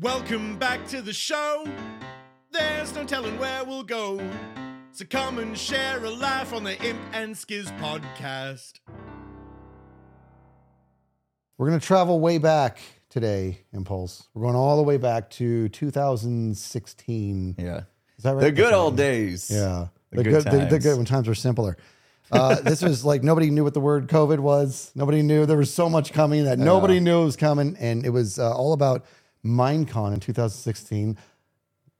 Welcome back to the show. There's no telling where we'll go. So come and share a laugh on the Imp and Skizz podcast. We're going to travel way back today, Impulse. We're going all the way back to 2016. Yeah. Is that right? The good old days. Yeah. The The, good good, the, the good when times were simpler. Uh, this was like nobody knew what the word COVID was. Nobody knew there was so much coming that nobody knew it was coming, and it was uh, all about Minecon in 2016.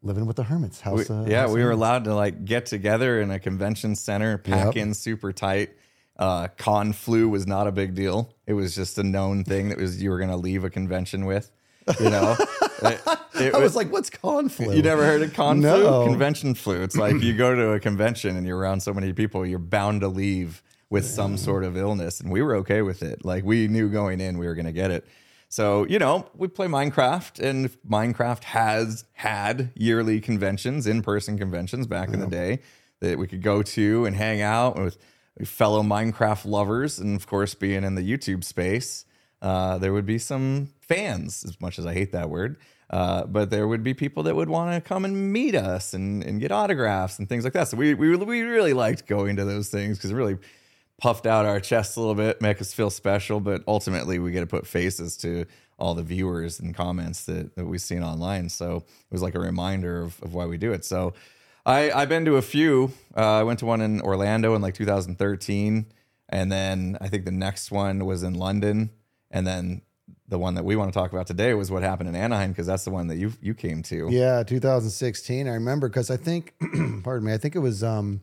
Living with the hermits, We- house. uh, yeah, House we were allowed to like get together in a convention center, pack Yep. in super tight. Uh, con flu was not a big deal. It was just a known thing that was you were going to leave a convention with. You know, It- it I was like, "What's con flu?" You never heard of con No. flu? Convention flu. It's like you go to a convention and you're around so many people, you're bound to leave with some sort of illness. And we were okay with it. Like we knew going in we were going to get it. So, you know, we play Minecraft and Minecraft has had yearly conventions, in person conventions back in the day that we could go to and hang out with fellow Minecraft lovers. And of course, being in the YouTube space, uh, there would be some fans, as much as I hate that word. Uh, but there would be people that would want to come and meet us and, and get autographs and things like that. So we, we, we really liked going to those things because it really puffed out our chests a little bit, make us feel special. But ultimately, we get to put faces to all the viewers and comments that, that we've seen online. So it was like a reminder of, of why we do it. So I, I've been to a few. Uh, I went to one in Orlando in like 2013. And then I think the next one was in London. And then the one that we want to talk about today was what happened in Anaheim because that's the one that you you came to. Yeah, 2016. I remember because I think, pardon me, I think it was, um,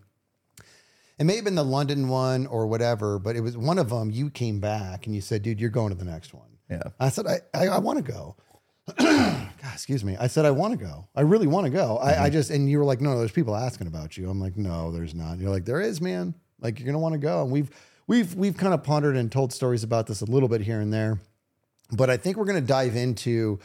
it may have been the London one or whatever, but it was one of them. You came back and you said, dude, you're going to the next one. Yeah. I said, I, I, I want to go. God, excuse me. I said, I want to go. I really want to go. I, Mm-hmm. I just, and you were like, no, there's people asking about you. I'm like, no, there's not. You're like, there is, man. Like, you're going to want to go. And we've, we've, we've kind of pondered and told stories about this a little bit here and there. But I think we're going to dive into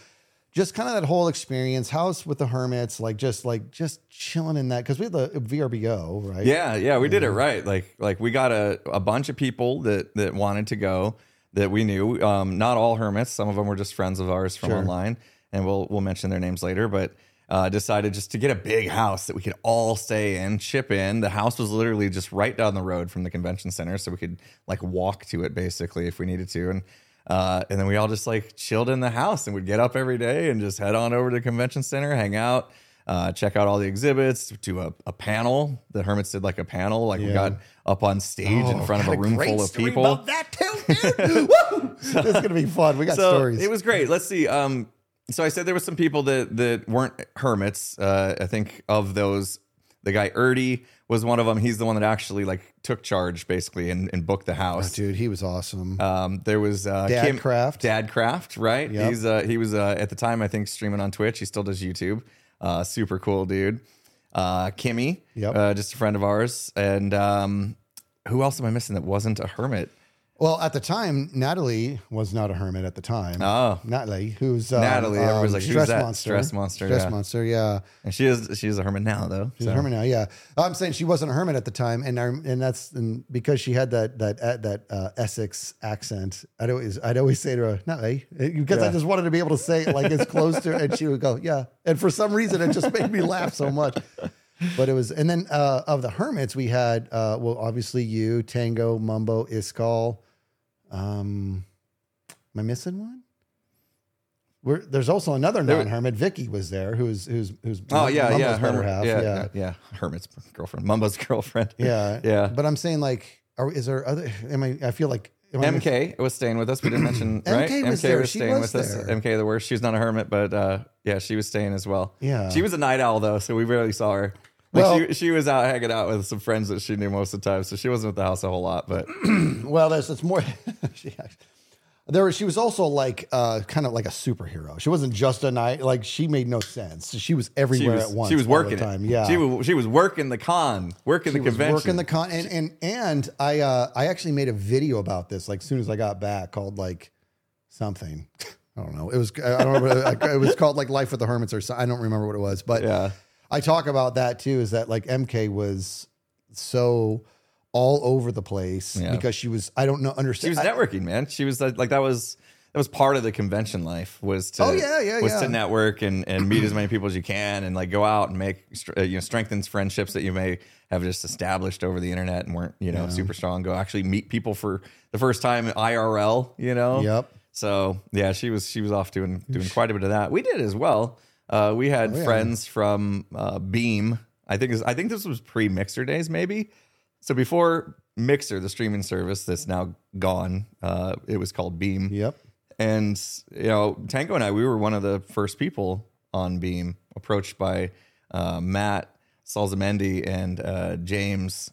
just kind of that whole experience, house with the hermits, like just like just chilling in that because we had the VRBO, right? Yeah, yeah, we did it right. Like like we got a, a bunch of people that that wanted to go that we knew. Um, not all hermits. Some of them were just friends of ours from Sure. online, and we'll we'll mention their names later. But uh, decided just to get a big house that we could all stay in, chip in. The house was literally just right down the road from the convention center, so we could like walk to it basically if we needed to. And uh, and then we all just like chilled in the house and would get up every day and just head on over to the convention center, hang out, uh, check out all the exhibits, do a, a panel. The hermits did like a panel, like we got up on stage in Oh, front of a room great full of people. About that too, dude. Woo! This is gonna be fun. We got so stories. it was great. Let's see. Um, so I said there was some people that that weren't hermits. Uh, I think of those, the guy Erdy was one of them. He's the one that actually like took charge basically and, and booked the house. Dude, he was awesome. Um, there was uh, Dad Kim, Craft. Dad Craft, right? Yep. He's uh, he was uh, at the time I think streaming on Twitch. He still does YouTube. Uh, super cool dude. Uh, Kimmy, Yep. uh, just a friend of ours, and um, who else am I missing that wasn't a hermit? Well, at the time, Natalie was not a hermit at the time. Oh. Natalie, who's um, Natalie, everybody's like, who's Stress that? Monster. Stress Monster, Stress yeah. Monster, yeah. And she is she's a hermit now though. She's so. a hermit now, yeah. I'm saying she wasn't a hermit at the time, and I, and that's and because she had that that uh, that uh, Essex accent. I'd always I'd always say to her, "No, eh," because I just wanted to be able to say it like as close to, her, and she would go, "Yeah." And for some reason, it just made me laugh so much. But it was, and then uh, of the hermits, we had uh, well, obviously you, Tango, Mumbo, Iskall. Um, am I missing one? We're, there's also another non-hermit. Vicky was there, who's who's who's Oh yeah, Mumbo's yeah, hermit, half, yeah, yeah. yeah, hermit's girlfriend, Mumbo's girlfriend. Yeah, yeah. But I'm saying like, are, is there other? Am I? I feel like MK was staying with us. We didn't mention right. MK was there. She was there. MK the worst. She's not a hermit, but uh, yeah, she was staying as well. Yeah. she was a night owl though, so we rarely saw her. Like Well- she, she was out hanging out with some friends that she knew most of the time, so she wasn't at the house a whole lot. But Well, there's it's more. she, there, was- she was also like uh, kind of like a superhero. She wasn't just a night. Like she made no sense. She was everywhere was at once. she was working the time. it. Yeah, she was she was working the con, working She the was convention, working the con, and and and I uh, I actually made a video about this like soon as I got back called like something. I don't know. It was I don't know. It, it was called like Life with the Hermits or something. I don't remember what it was, but Yeah. I talk about that too. Is that like MK was so all over the place Yeah. because she was I don't know understand. She was I- networking, man. She was like, like that was that was part of the convention life was to Oh, yeah, yeah, was yeah. to network and and meet as many people as you can and like go out and make uh, you know strengthens friendships that you may have just established over the internet and weren't you know super strong. Go actually meet people for the first time IRL. You know. Yep. So yeah, she was she was off doing doing quite a bit of that. We did as well. Uh, we had Oh, yeah. friends from uh, Beam. I think is- I think this was pre Mixer days, maybe. So before Mixer, the streaming service that's now gone, uh, it was called Beam. Yep. And you know, Tango and I, we were one of the first people on Beam, approached by uh, Matt Salsamendi and uh, James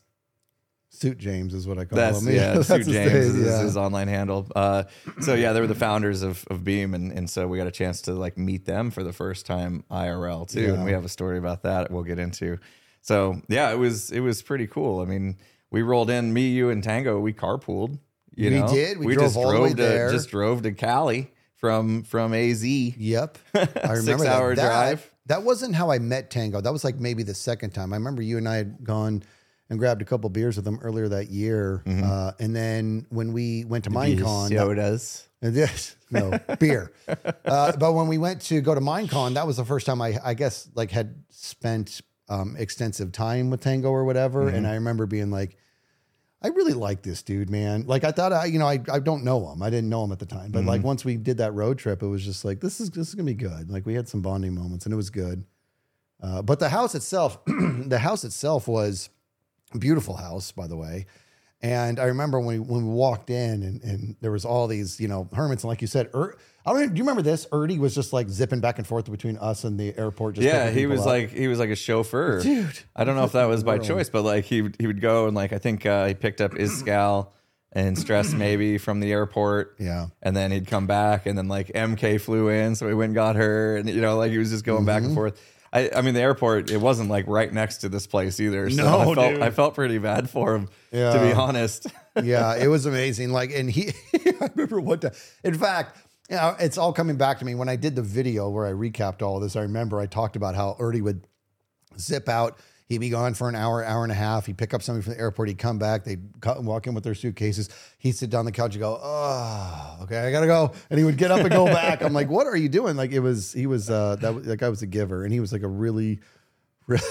Suit James is what I call that's him. yeah, That's Sue his James is yeah. his online handle. Uh, so yeah, they were the founders of, of Beam, and, and so we got a chance to like meet them for the first time IRL too, Yeah. and we have a story about that we'll get into. So yeah, it was it was pretty cool. I mean, we rolled in, me, you, and Tango. We carpooled. You We know? did. We drove just all the drove to there. just drove to Cali from from AZ. Yep. I remember that. Six-hour That- drive. That wasn't how I met Tango. That was like maybe the second time. I remember you and I had gone and grabbed a couple beers with him earlier that year. Mm-hmm. Uh, and then when we went to Minecon. And Yes, no beer. Uh, but when we went to go to Minecon, that was the first time I, I guess, like had spent um, extensive time with Tango or whatever. Mm-hmm. And I remember being like, I really like this dude, man. Like I thought, I you know, I, I don't know him. I didn't know him at the time, but Mm-hmm. like once we did that road trip, it was just like this is this is gonna be good. Like we had some bonding moments, and it was good. Uh, but the house itself, the house itself was beautiful house, by the way. And I remember when we when we walked in and, and there was all these, you know, hermits, and like you said, er, I don't. Do you remember this? Erdy was just like zipping back and forth between us and the airport. Just Yeah, he was up. like he was like a chauffeur, Dude, I don't know if that was by choice, but like he would- he would go and like I think uh, he picked up Iskall and Stress maybe from the airport, yeah, and then he'd come back, and then like MK flew in, so he went and got her, and you know like he was just going back Mm-hmm. and forth. I, I mean the airport it wasn't like right next to this place either, so No, I felt dude. I felt pretty bad for him to be honest. yeah, it was amazing. Like, and he, I remember what time. In fact, you know, it's all coming back to me when I did the video where I recapped all of this. I remember I talked about how Erdy would zip out. He'd be gone for an hour, hour and a half. He'd pick up somebody from the airport. He'd come back. They'd cut and walk in with their suitcases. He'd sit down on the couch and go, "Oh, okay, I gotta go." And he would get up and go back. I'm like, "What are you doing?" Like it was. He was. Uh, that was- that guy was a giver, and he was like a really, really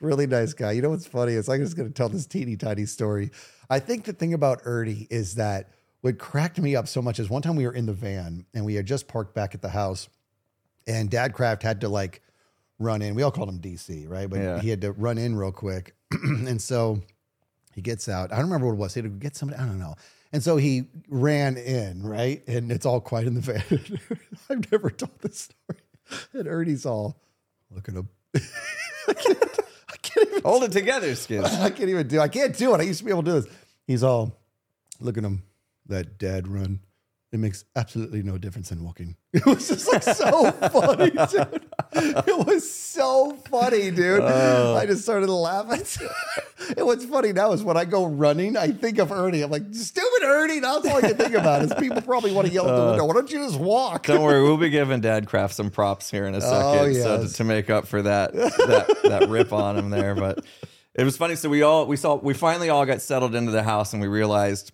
really nice guy. You know what's funny is I'm just going to tell this teeny tiny story. I think the thing about Ernie is that what cracked me up so much is one time we were in the van and we had just parked back at the house, and Dad Craft had to like run in. We all called him DC, right? But Yeah. he had to run in real quick, and so he gets out. I don't remember what it was. He had to get somebody. I don't know. And so he ran in, right? And it's all quiet in the van. I've never told this story. And Ernie's all, look at him. I can't, I can't even Hold it together, Skizz. I can't even do. I can't do it. I used to be able to do this. He's all, look at him, that dad run. It makes absolutely no difference in walking. It was just like so funny, dude. It was so funny, dude. Oh. I just started laughing. and what's funny now is when I go running, I think of Ernie. I'm like, stupid Ernie. That's all I can think about is people probably want to yell at the uh, window. Why don't you just walk? Don't worry, we'll be giving Dad Craft some props here in a oh, second, Oh, so to, to make up for that that that rip on him there. But it was funny. So we all we saw we finally all got settled into the house, and we realized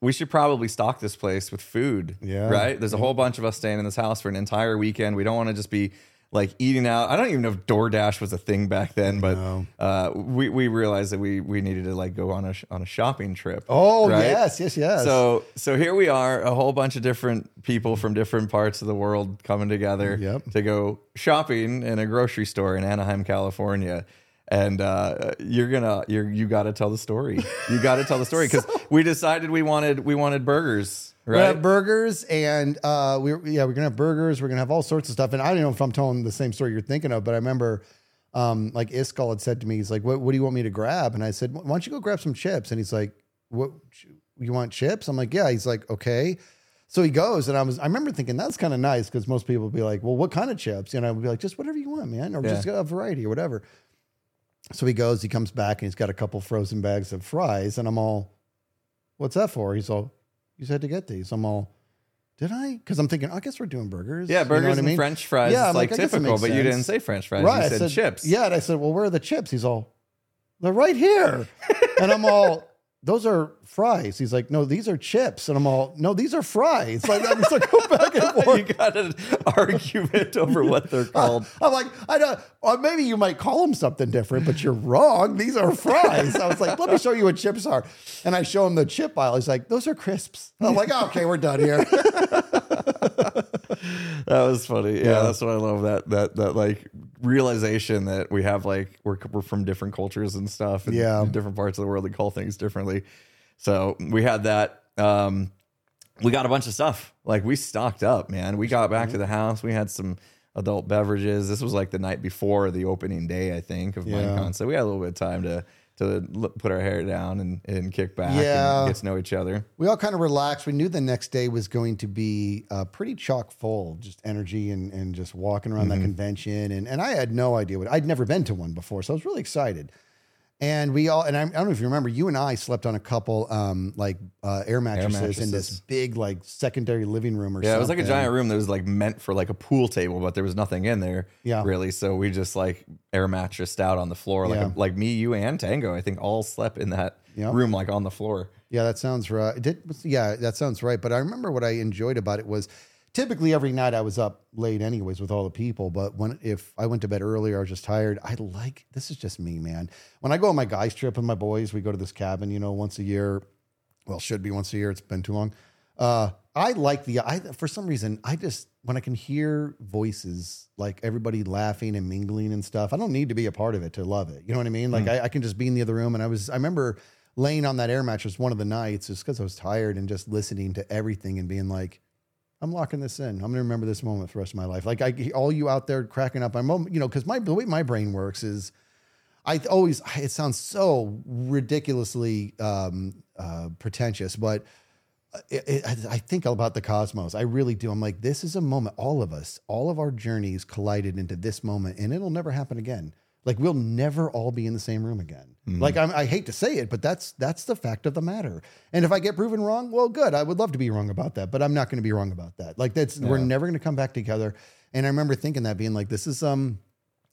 we should probably stock this place with food. Yeah. right. There's a whole bunch of us staying in this house for an entire weekend. We don't want to just be like eating out. I don't even know if DoorDash was a thing back then, but No. uh, we we realized that we we needed to like go on a sh- on a shopping trip. Oh, right? yes, yes, yes. So so here we are, a whole bunch of different people from different parts of the world coming together Yep. to go shopping in a grocery store in Anaheim, California. And uh, you're gonna you're you got to tell the story. You got to tell the story because we decided we wanted we wanted burgers, Right? have burgers and uh we're yeah, we're gonna have burgers, we're gonna have all sorts of stuff. And I don't know if I'm telling the same story you're thinking of, but I remember um like Iskall had said to me, he's like, What what do you want me to grab? And I said, Why don't you go grab some chips? And he's like, What you want chips? I'm like, Yeah. He's like, Okay. So he goes, and I was I remember thinking that's kind of nice because most people would be like, Well, what kind of chips? And I would be like, just whatever you want, man, or Yeah. just a variety or whatever. So he goes, he comes back and he's got a couple frozen bags of fries, and I'm all, what's that for? He's all, you said to get these. I'm all, did I? Because I'm thinking, I guess we're doing burgers. yeah, You know burgers I mean? French fries. Yeah, I'm like, like, I guess it typical, but you didn't say French fries. Right. You said, said chips. Yeah, and I said, well, where are the chips? He's all, they're right here. and I'm all, those are fries. He's like, no, these are chips. And I'm all, no, these are fries. Like, I'm just like, go back and you forth. got an argument over what they're called. I'm like, I don't, or maybe you might call them something different, but you're wrong. These are fries. I was like, let me show you what chips are. And I show him the chip aisle. He's like, those are crisps. I'm like, oh, okay, we're done here. That was funny. Yeah, that's what I love. That that that like realization that we have like we're we're from different cultures and stuff. And Yeah. different parts of the world that call things differently. So we had that. Um, we got a bunch of stuff. Like we stocked up, man. We got back to the house. We had some adult beverages. This was like the night before the opening day, I think, of Yeah. Minecon. So we had a little bit of time to to l- put our hair down and, and kick back Yeah. and get to know each other. we all kind of relaxed. We knew the next day was going to be uh, pretty chock full, just energy and, and just walking around that convention. And, and I had no idea what I'd never been to one before, so I was really excited. And we all, and I, I don't know if you remember, you and I slept on a couple um, like uh, air, mattresses in this big like secondary living room or Yeah, something. it was like a giant room that was like meant for like a pool table, but there was nothing in there. Yeah. really. So we just like air mattressed out on the floor, like Yeah. like me, you, and Tango. I think all slept in that Yep. room, like on the floor. Yeah, that sounds right. It Did, yeah, that sounds right. But I remember what I enjoyed about it was typically every night I was up late anyways with all the people. But when if I went to bed earlier, I was just tired. I like this is just me, man. When I go on my guys trip with my boys, we go to this cabin, you know, once a year. Well, should be once a year. It's been too long. Uh, I like the I for some reason I just when I can hear voices like everybody laughing and mingling and stuff. I don't need to be a part of it to love it. You know what I mean? Like I, I can just be in the other room. And I was I remember laying on that air mattress one of the nights just because I was tired and just listening to everything and being like, I'm locking this in. I'm going to remember this moment for the rest of my life. Like I, all you out there cracking up, I'm, you know, because my the way my brain works is, I always it sounds so ridiculously um, uh, pretentious, but it, it, I I think about the cosmos. I really do. I'm like, this is a moment. All of us, all of our journeys collided into this moment, and it'll never happen again. Like we'll never all be in the same room again. Like I'm, I hate to say it, but that's that's the fact of the matter. And if I get proven wrong, well, good. I would love to be wrong about that, but I'm not going to be wrong about that. Like that's we're never going to come back together. And I remember thinking that, being like, this is um,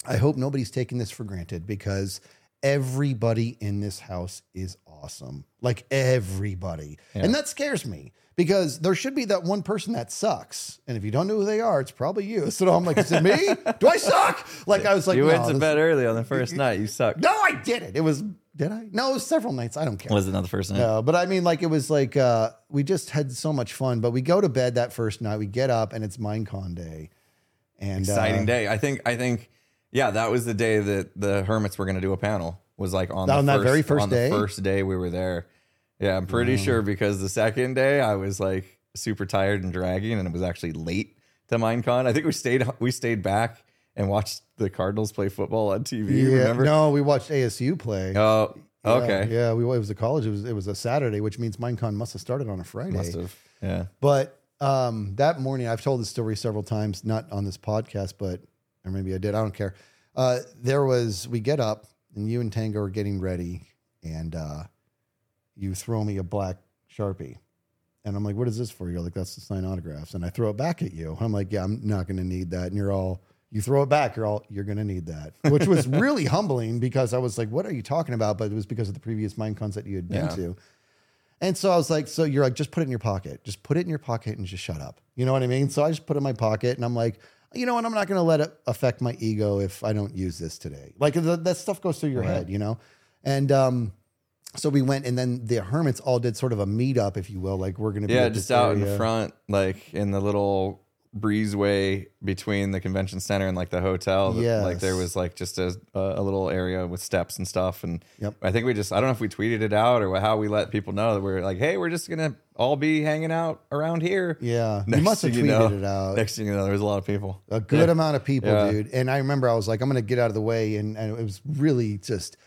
I hope nobody's taking this for granted because everybody in this house is awesome. Like everybody. And that scares me because there should be that one person that sucks. And if you don't know who they are, it's probably you. So I'm like, is it me? Do I suck? Like I was like, you no, went to bed early on the first night. You suck. No, I didn't. It was, did I? No, it was several nights. I don't care. Was it not the first night? No, but I mean, like it was like uh, we just had so much fun. But we go to bed that first night. We get up and it's Minecon day, and Exciting uh, day. I think. I think. Yeah, that was the day that the hermits were going to do a panel. Was like on, On the that first, very first on day? The first day we were there. Yeah, I'm pretty sure because the second day I was like super tired and dragging, and it was actually late to Minecon. I think we stayed we stayed back and watched the Cardinals play football on TV. Yeah, remember? no, we watched ASU play. Oh, Yeah, okay. Yeah, we it was a college. It was it was a Saturday, which means Minecon must have started on a Friday. Must have. Yeah. But um, that morning, I've told this story several times, not on this podcast, but or maybe I did. I don't care. Uh, there was we get up and you and Tango are getting ready, and uh, you throw me a black sharpie, and I'm like, "What is this for?" You're like, "That's to sign autographs," and I throw it back at you. I'm like, "Yeah, I'm not going to need that," and you're all. You throw it back, you're all, you're going to need that, which was really humbling because I was like, what are you talking about? But it was because of the previous Minecons that you had been Yeah. to. And so I was like, so you're like, just put it in your pocket. Just put it in your pocket and just shut up. You know what I mean? So I just put it in my pocket and I'm like, you know what? I'm not going to let it affect my ego if I don't use this today. Like th- that stuff goes through your head, you know? And um, so we went and then the hermits all did sort of a meetup, if you will. Like we're going to be Yeah, just out in front, like in the little breezeway between the convention center and like the hotel. Yes. Like there was like just a, a little area with steps and stuff. And Yep. I think we just, I don't know if we tweeted it out or how we let people know that we're like, hey, we're just going to all be hanging out around here. Yeah. you Next must have thing tweeted you know- it out. Next thing you know, there was a lot of people. a good amount of people, Yeah. dude. And I remember I was like, I'm going to get out of the way. And, and it was really just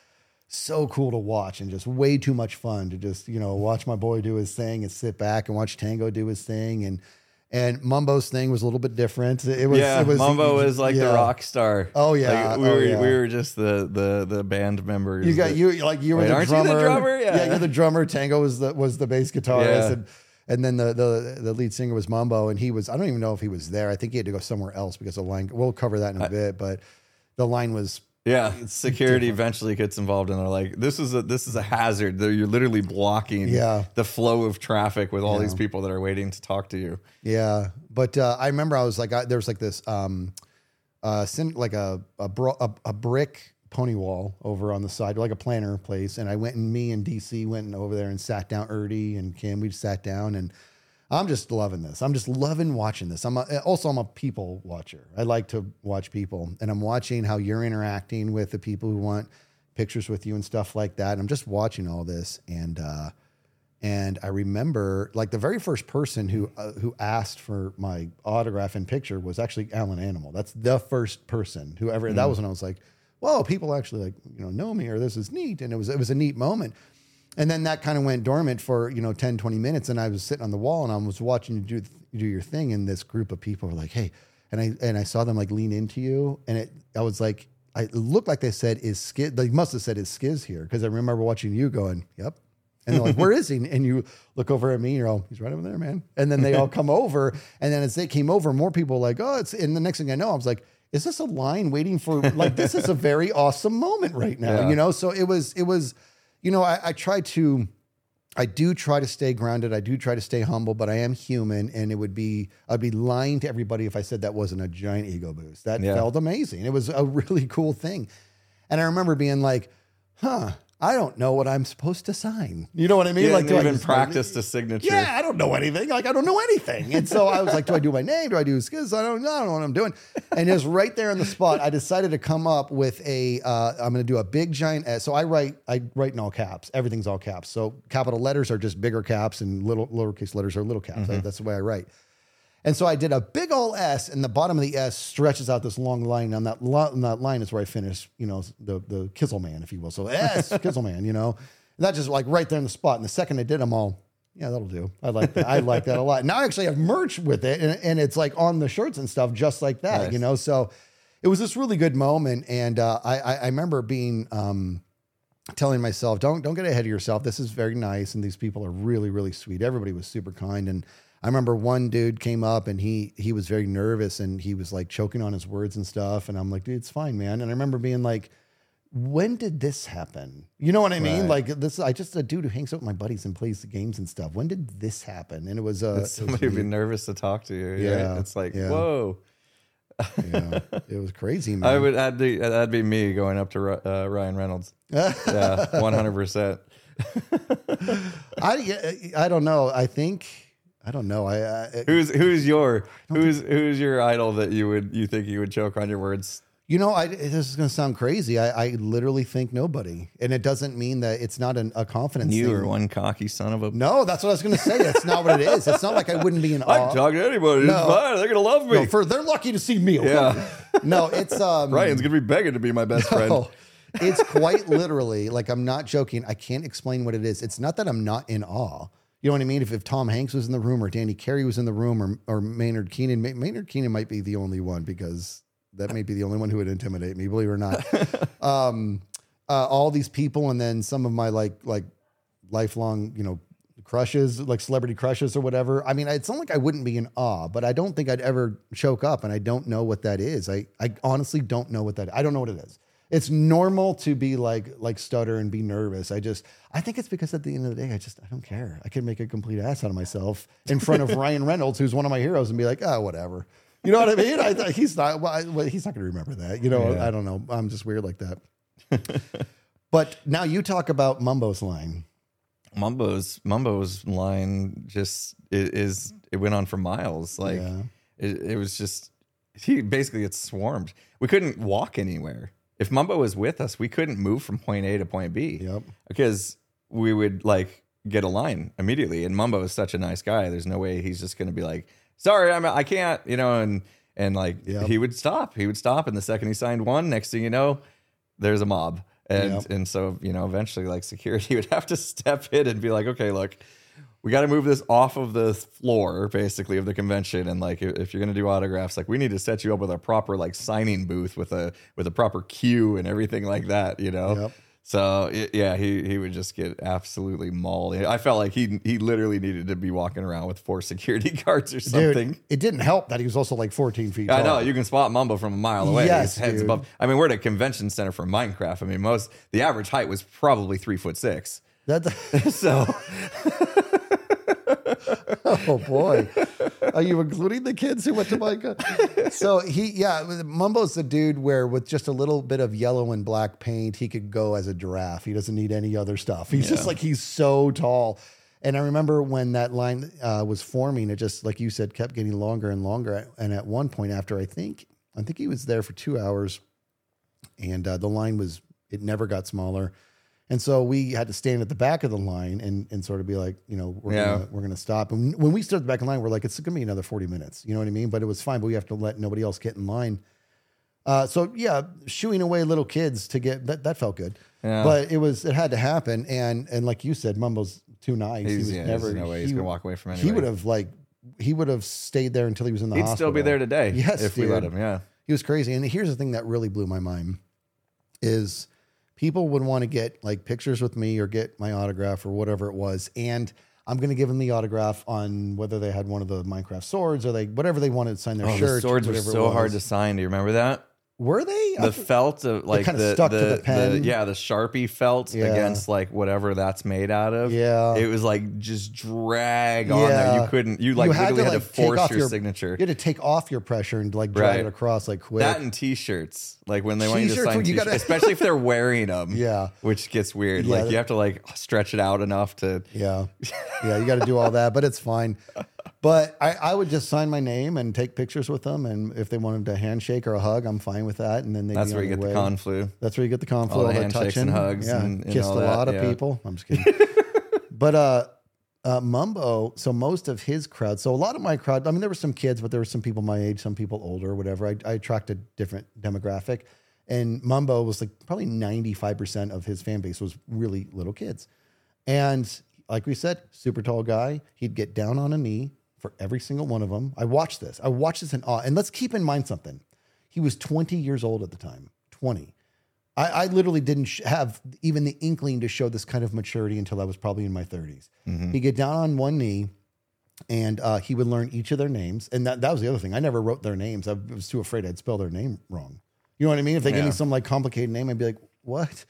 so cool to watch and just way too much fun to just, you know, watch my boy do his thing and sit back and watch Tango do his thing. And, and Mumbo's thing was a little bit different. It was, yeah, it was, Mumbo was like yeah. the rock star. Oh, yeah. Like, we Oh, were yeah. we were just the the the band members. You got that- you like you were Wait, the aren't you the drummer. drummer? Yeah. you're the drummer. Tango was the was the bass guitarist, Yeah. and and then the, the the lead singer was Mumbo, and he was I don't even know if he was there. I think he had to go somewhere else because the line. We'll cover that in a bit, but the line was Yeah, security eventually gets involved, and they're like, "This is a this is a hazard. They're, you're literally blocking Yeah. the flow of traffic with all these people that are waiting to talk to you." Yeah, but uh, I remember I was like, I, there was like this, um, uh, cin- like a a, bro- a a brick pony wall over on the side, like a planter place, and I went and me and DC went over there and sat down. Erdy and Kim, we sat down, and I'm just loving this. I'm just loving watching this. I'm a, also I'm a people watcher. I like to watch people, and I'm watching how you're interacting with the people who want pictures with you and stuff like that. And I'm just watching all this, and. uh and I remember, like the very first person who uh, who asked for my autograph and picture was actually Alan Animal. That's the first person who ever. That was when I was like, "Whoa, people actually like you know know me or this is neat." And it was it was a neat moment. And then that kind of went dormant for you know 10, 20 minutes, and I was sitting on the wall and I was watching you do do your thing, and this group of people were like, "Hey," and I and I saw them like lean into you, and it I was like. I looked like they said, "Is Skizz?" They must have said, "Is Skizz here?" Because I remember watching you going, "Yep, and they're like, where is he? And you look over at me, you're all, he's right over there, man. And then they all come over. And then as they came over, more people were like, oh, it's, and the next thing I know, I was like, is this a line waiting for, like, this is a very awesome moment right now, Yeah. you know? So it was, it was, you know, I, I try to, I do try to stay grounded. I do try to stay humble, but I am human, and it would be I'd be lying to everybody if I said that wasn't a giant ego boost. That Yeah. felt amazing. It was a really cool thing, and I remember being like, "Huh, I don't know what I'm supposed to sign." You know what I mean? You like, do I even practice the signature. yeah, I don't know anything. Like I don't know anything. And so I was like, do I do my name? Do I do skills? I don't, I don't know what I'm doing. And just right there on the spot, I decided to come up with a. Uh, I'm going to do a big giant S. So I write, I write in all caps. Everything's all caps. So capital letters are just bigger caps, and little lowercase letters are little caps. That's the way I write. And so I did a big ol' S, and the bottom of the S stretches out this long line. On that, lo- on that line is where I finish, you know, the the Kizzle Man, if you will. So S, Kizzle Man, you know. And that just like right there in the spot. And the second I did them all, yeah, that'll do. I like that. I like that a lot. Now I actually have merch with it, and, and it's like on the shirts and stuff, just like that, Nice. you know. So it was this really good moment, and uh, I, I I remember being um, telling myself, don't don't get ahead of yourself. This is very nice, and these people are really really sweet. Everybody was super kind, and I remember one dude came up and he he was very nervous and he was like choking on his words and stuff, and I'm like, dude, it's fine, man. And I remember being like. When did this happen? You know what I mean? Right. Like this, I just a dude who hangs out with my buddies and plays the games and stuff. When did this happen? And it was uh, Somebody would be nervous to talk to you. Yeah, Yeah, it's like yeah. whoa. yeah, it was crazy, man. I would that'd be, that'd be me going up to uh, Ryan Reynolds. Yeah, one hundred percent. I I don't know. I think I don't know. I, I Who's who's your who's who's your idol that you would you think you would choke on your words? you know I this is going to sound crazy. I, I literally think nobody, and it doesn't mean that it's not an, a confidence. You are one cocky son of a. No, that's what I was going to say. That's not what it is. It's not like I wouldn't be in I awe. can talk to anybody. It's No. fine. They're gonna love me. No, for they're lucky to see me. okay? Yeah. No, it's um. Ryan's gonna be begging to be my best friend. It's quite literally like I'm not joking. I can't explain what it is. It's not that I'm not in awe. You know what I mean? If, if Tom Hanks was in the room or Danny Carey was in the room or or Maynard Keenan, May- Maynard Keenan might be the only one because that may be the only one who would intimidate me, believe it or not. um, uh, all these people and then some of my like like lifelong, you know, crushes, like celebrity crushes or whatever. I mean, it's not like I wouldn't be in awe, but I don't think I'd ever choke up, and I don't know what that is. I I honestly don't know what that. I don't know what it is. It's normal to be like like stutter and be nervous. I just I think it's because at the end of the day, I just I don't care. I can make a complete ass out of myself in front of Ryan Reynolds, who's one of my heroes, and be like, oh, whatever. You know what I mean? I, he's not. Well, he's not going to remember that. You know, Yeah. I don't know. I'm just weird like that. but now you talk about Mumbo's line. Mumbo's Mumbo's line just i- is it went on for miles. Like Yeah. it, it was just he basically gets swarmed. We couldn't walk anywhere. If Mumbo was with us, we couldn't move from point A to point B. Yep. Because we would like get a line immediately. And Mumbo is such a nice guy. There's no way he's just gonna be like, sorry, I'm I can't, you know, and and like Yep. he would stop. He would stop. And the second he signed one, next thing you know, there's a mob. And Yep. and so, you know, eventually like security would have to step in and be like, okay, look, we got to move this off of the floor basically of the convention and like if you're going to do autographs like we need to set you up with a proper like signing booth with a with a proper queue and everything like that you know Yep. So yeah, he he would just get absolutely mauled. I felt like he he literally needed to be walking around with four security guards or something. Dude, it didn't help that he was also like 14 feet I tall. know you can spot Mumbo from a mile away. Yes, His head's dude. above. I mean, we're at a convention center for Minecraft. I mean, most the average height was probably three foot six. That, So oh boy, are you including the kids who went to Minecraft? so he, yeah, Mumbo's the dude where with just a little bit of yellow and black paint, he could go as a giraffe. He doesn't need any other stuff. He's just like he's so tall. And I remember when that line uh, was forming, it just like you said kept getting longer and longer. And at one point, after I think I think he was there for two hours, and uh, the line was it never got smaller. And so we had to stand at the back of the line and, and sort of be like, you know, we're Yeah. gonna we're gonna stop. And when we stood at the back of the line, we're like, it's gonna be another 40 minutes. You know what I mean? But it was fine, but we have to let nobody else get in line. Uh, so yeah, shooing away little kids to get that that felt good. Yeah. But it was it had to happen. And and like you said, Mumbo's too nice. he's, he was yeah, never no way he's he- gonna walk away from He would have like he would have stayed there until he was in the He'd hospital. still be there today. Yes, if we let him. Yeah. He was crazy. And here's the thing that really blew my mind is people would want to get like pictures with me or get my autograph or whatever it was. And I'm going to give them the autograph on whether they had one of the Minecraft swords or they whatever they wanted to sign their Oh, shirt. the swords were so hard to sign. Do you remember that? Were they? The felt of like the, stuck to the, the yeah the sharpie felt Yeah. against like whatever that's made out of Yeah. it was like just drag on there Yeah. you couldn't you like literally had to, take force off your, signature You had to take off your pressure and like drag Right. it across like quick. that and t-shirts like when they want you to T-shirts sign when you t-shirts gotta- especially if they're wearing them Yeah. which gets weird Yeah, like that- you have to like stretch it out enough to Yeah. Yeah, you got to do all that, but it's fine. But I, I would just sign my name and take pictures with them. And if they wanted a handshake or a hug, I'm fine with that. And then they that's where you get the con flu That's where you get the conflu. All the that handshakes touching. and hugs Yeah, and- and kissed all a that, lot of yeah. people. I'm just kidding. but uh, uh, Mumbo, so most of his crowd, so a lot of my crowd, I mean, there were some kids, but there were some people my age, some people older, whatever. I, I attracted different demographic. And Mumbo was like probably 95% of his fan base was really little kids. And like we said, super tall guy. He'd get down on a knee for every single one of them. I watched this. I watched this in awe. And let's keep in mind something. He was 20 years old at the time. 20. I, I literally didn't sh- have even the inkling to show this kind of maturity until I was probably in my 30s. He'd get down on one knee and uh, he would learn each of their names. And that, that was the other thing. I never wrote their names. I was too afraid I'd spell their name wrong. You know what I mean? If they gave me some like complicated name, I'd be like, what?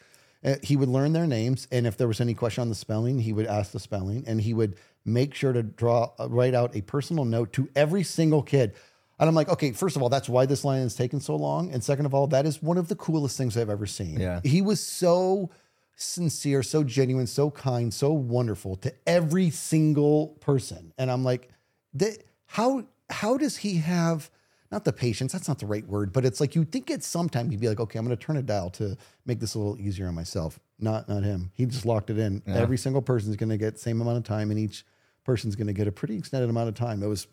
Uh, he would learn their names. And if there was any question on the spelling, he would ask the spelling and he would make sure to draw, uh, write out a personal note to every single kid. And I'm like, okay, first of all, that's why this line has taken so long. And second of all, that is one of the coolest things I've ever seen. Yeah. He was so sincere, so genuine, so kind, so wonderful to every single person. And I'm like, that, how how does he have not the patience? That's not the right word, but it's like you think at some time he'd be like, okay, I'm going to turn a dial to make this a little easier on myself. Not not him. He just locked it in. Every single person's going to get the same amount of time, and each person's going to get a pretty extended amount of time. It was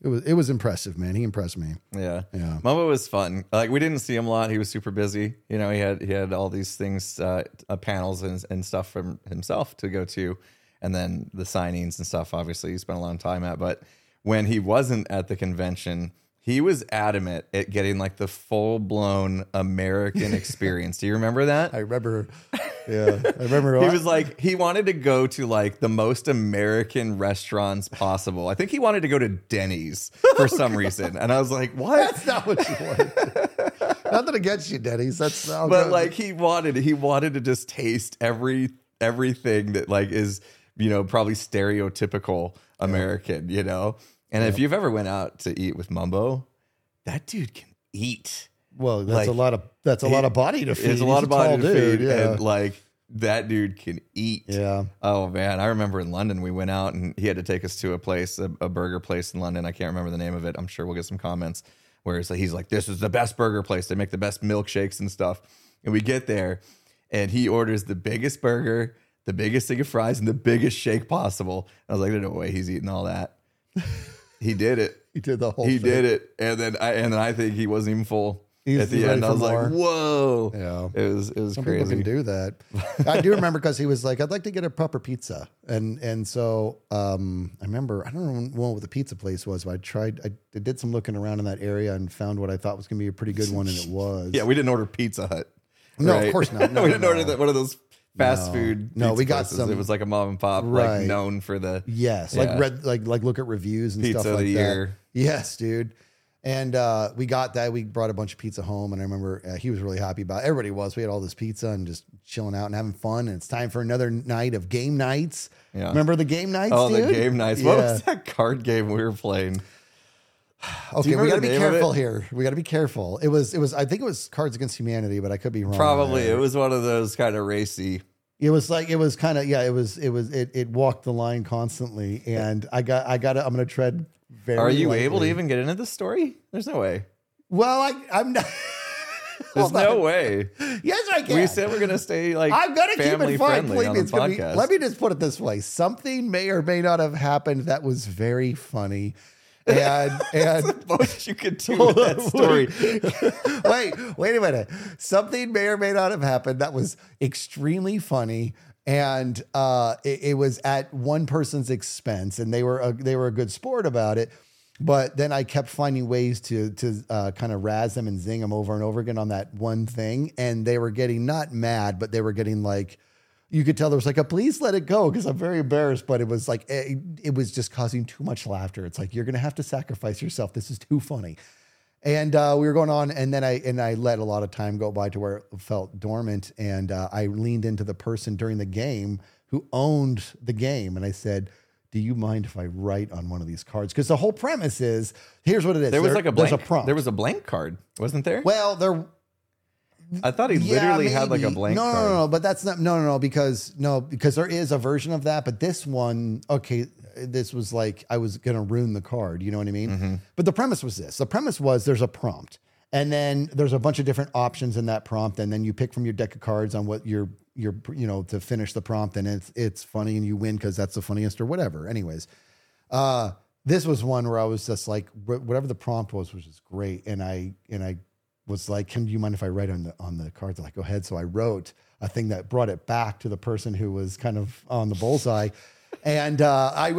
it was it was impressive, man. He impressed me. Yeah. Yeah. Mumbo was fun. Like we didn't see him a lot. He was super busy. You know, he had he had all these things, uh, uh, panels and, and stuff from himself to go to, and then the signings and stuff. Obviously, he spent a long time at. But when he wasn't at the convention, he was adamant at getting like the full blown American experience. Do you remember that? I remember. Yeah, I remember. He was like, he wanted to go to like the most American restaurants possible. I think he wanted to go to Denny's for oh, some reason. And I was like, what? That's not what you wanted. Nothing against you, Denny's. That's but good. like he wanted he wanted to just taste every everything that like is you know probably stereotypical American, you know. And if you've ever went out to eat with Mumbo, that dude can eat. well, that's a lot of that's a lot of body to feed. It's a lot He's of body to dude, feed, Yeah. and like that dude can eat. Yeah. Oh man, I remember in London we went out and he had to take us to a place, a, a burger place in London. I can't remember the name of it. I'm sure we'll get some comments. Where it's like, he's like, "This is the best burger place. They make the best milkshakes and stuff." And we get there, and he orders the biggest burger, the biggest thing of fries, and the biggest shake possible. I was like, "There's no way he's eating all that." he did it. he did the whole. He thing. did it, and then I and then I think he wasn't even full. He's At the end, I was more. like, "Whoa!" Yeah. it was it was Some crazy. people can do that. I do remember because he was like, "I'd like to get a proper pizza," and and so um, I remember I don't know what the pizza place was, but I tried. I, did some looking around in that area and found what I thought was going to be a pretty good one, and it was. Yeah, we didn't order Pizza Hut. No, of course not. No, we didn't no. order the, one of those fast No. food. No, we got places. some- It was like a mom and pop, Right. like known for the Yes, Yeah. like red, like like look at reviews and Pizza stuff of like the that. year. Yes, dude. And uh, we got that. We brought a bunch of pizza home, and I remember uh, he was really happy about. It. Everybody was. We had all this pizza and just chilling out and having fun. And it's time for another night of game nights. Yeah. Remember the game nights? oh dude? the game nights. What Yeah. was that card game we were playing? Okay, we got to be careful here. We got to be careful. It was. It was. I think it was Cards Against Humanity, but I could be wrong. Probably that. it was one of those kind of racy. It was like it was kind of yeah. It was. It was. It. It walked the line constantly, and I got. I got. to I'm going to tread. Very. Are you able to even get into this story? There's no way. Well, I, I'm not. There's no way. Yes, I can. We said we're gonna stay like I'm gonna keep it fun. Believe me, the it's gonna be. podcast. Let me just put it this way: something may or may not have happened that was very funny, and and most you could do with that story. wait, wait a minute. Something may or may not have happened that was extremely funny, and uh, it, it was at one person's expense, and they were a, they were a good sport about it. But then I kept finding ways to to uh, kind of razz them and zing them over and over again on that one thing, and they were getting not mad, but they were getting like. You could tell there was like a please let it go because I'm very embarrassed, but it was like it, it was just causing too much laughter. It's like you're gonna have to sacrifice yourself. This is too funny. And uh, we were going on, and then I and I let a lot of time go by to where it felt dormant. And uh, I leaned into the person during the game who owned the game, and I said, "Do you mind if I write on one of these cards?" Because the whole premise is here's what it is. There was like a blank. There's a prompt. There was a blank card, wasn't there? well, there I thought he yeah, literally had like a blank No, no, card. no, no, but that's not. No, no, no, because no, because there is a version of that. But this one, okay, this was like I was gonna ruin the card. You know what I mean? Mm-hmm. But the premise was this: the premise was there's a prompt, and then there's a bunch of different options in that prompt, and then you pick from your deck of cards on what you're you're you know to finish the prompt, and it's it's funny, and you win because that's the funniest or whatever. Anyways, uh, this was one where I was just like, whatever the prompt was, was just great, and I and I was like, "Can do you mind if I write on the on the cards?" They're like, "Go ahead." So I wrote a thing that brought it back to the person who was kind of on the bullseye. And uh, I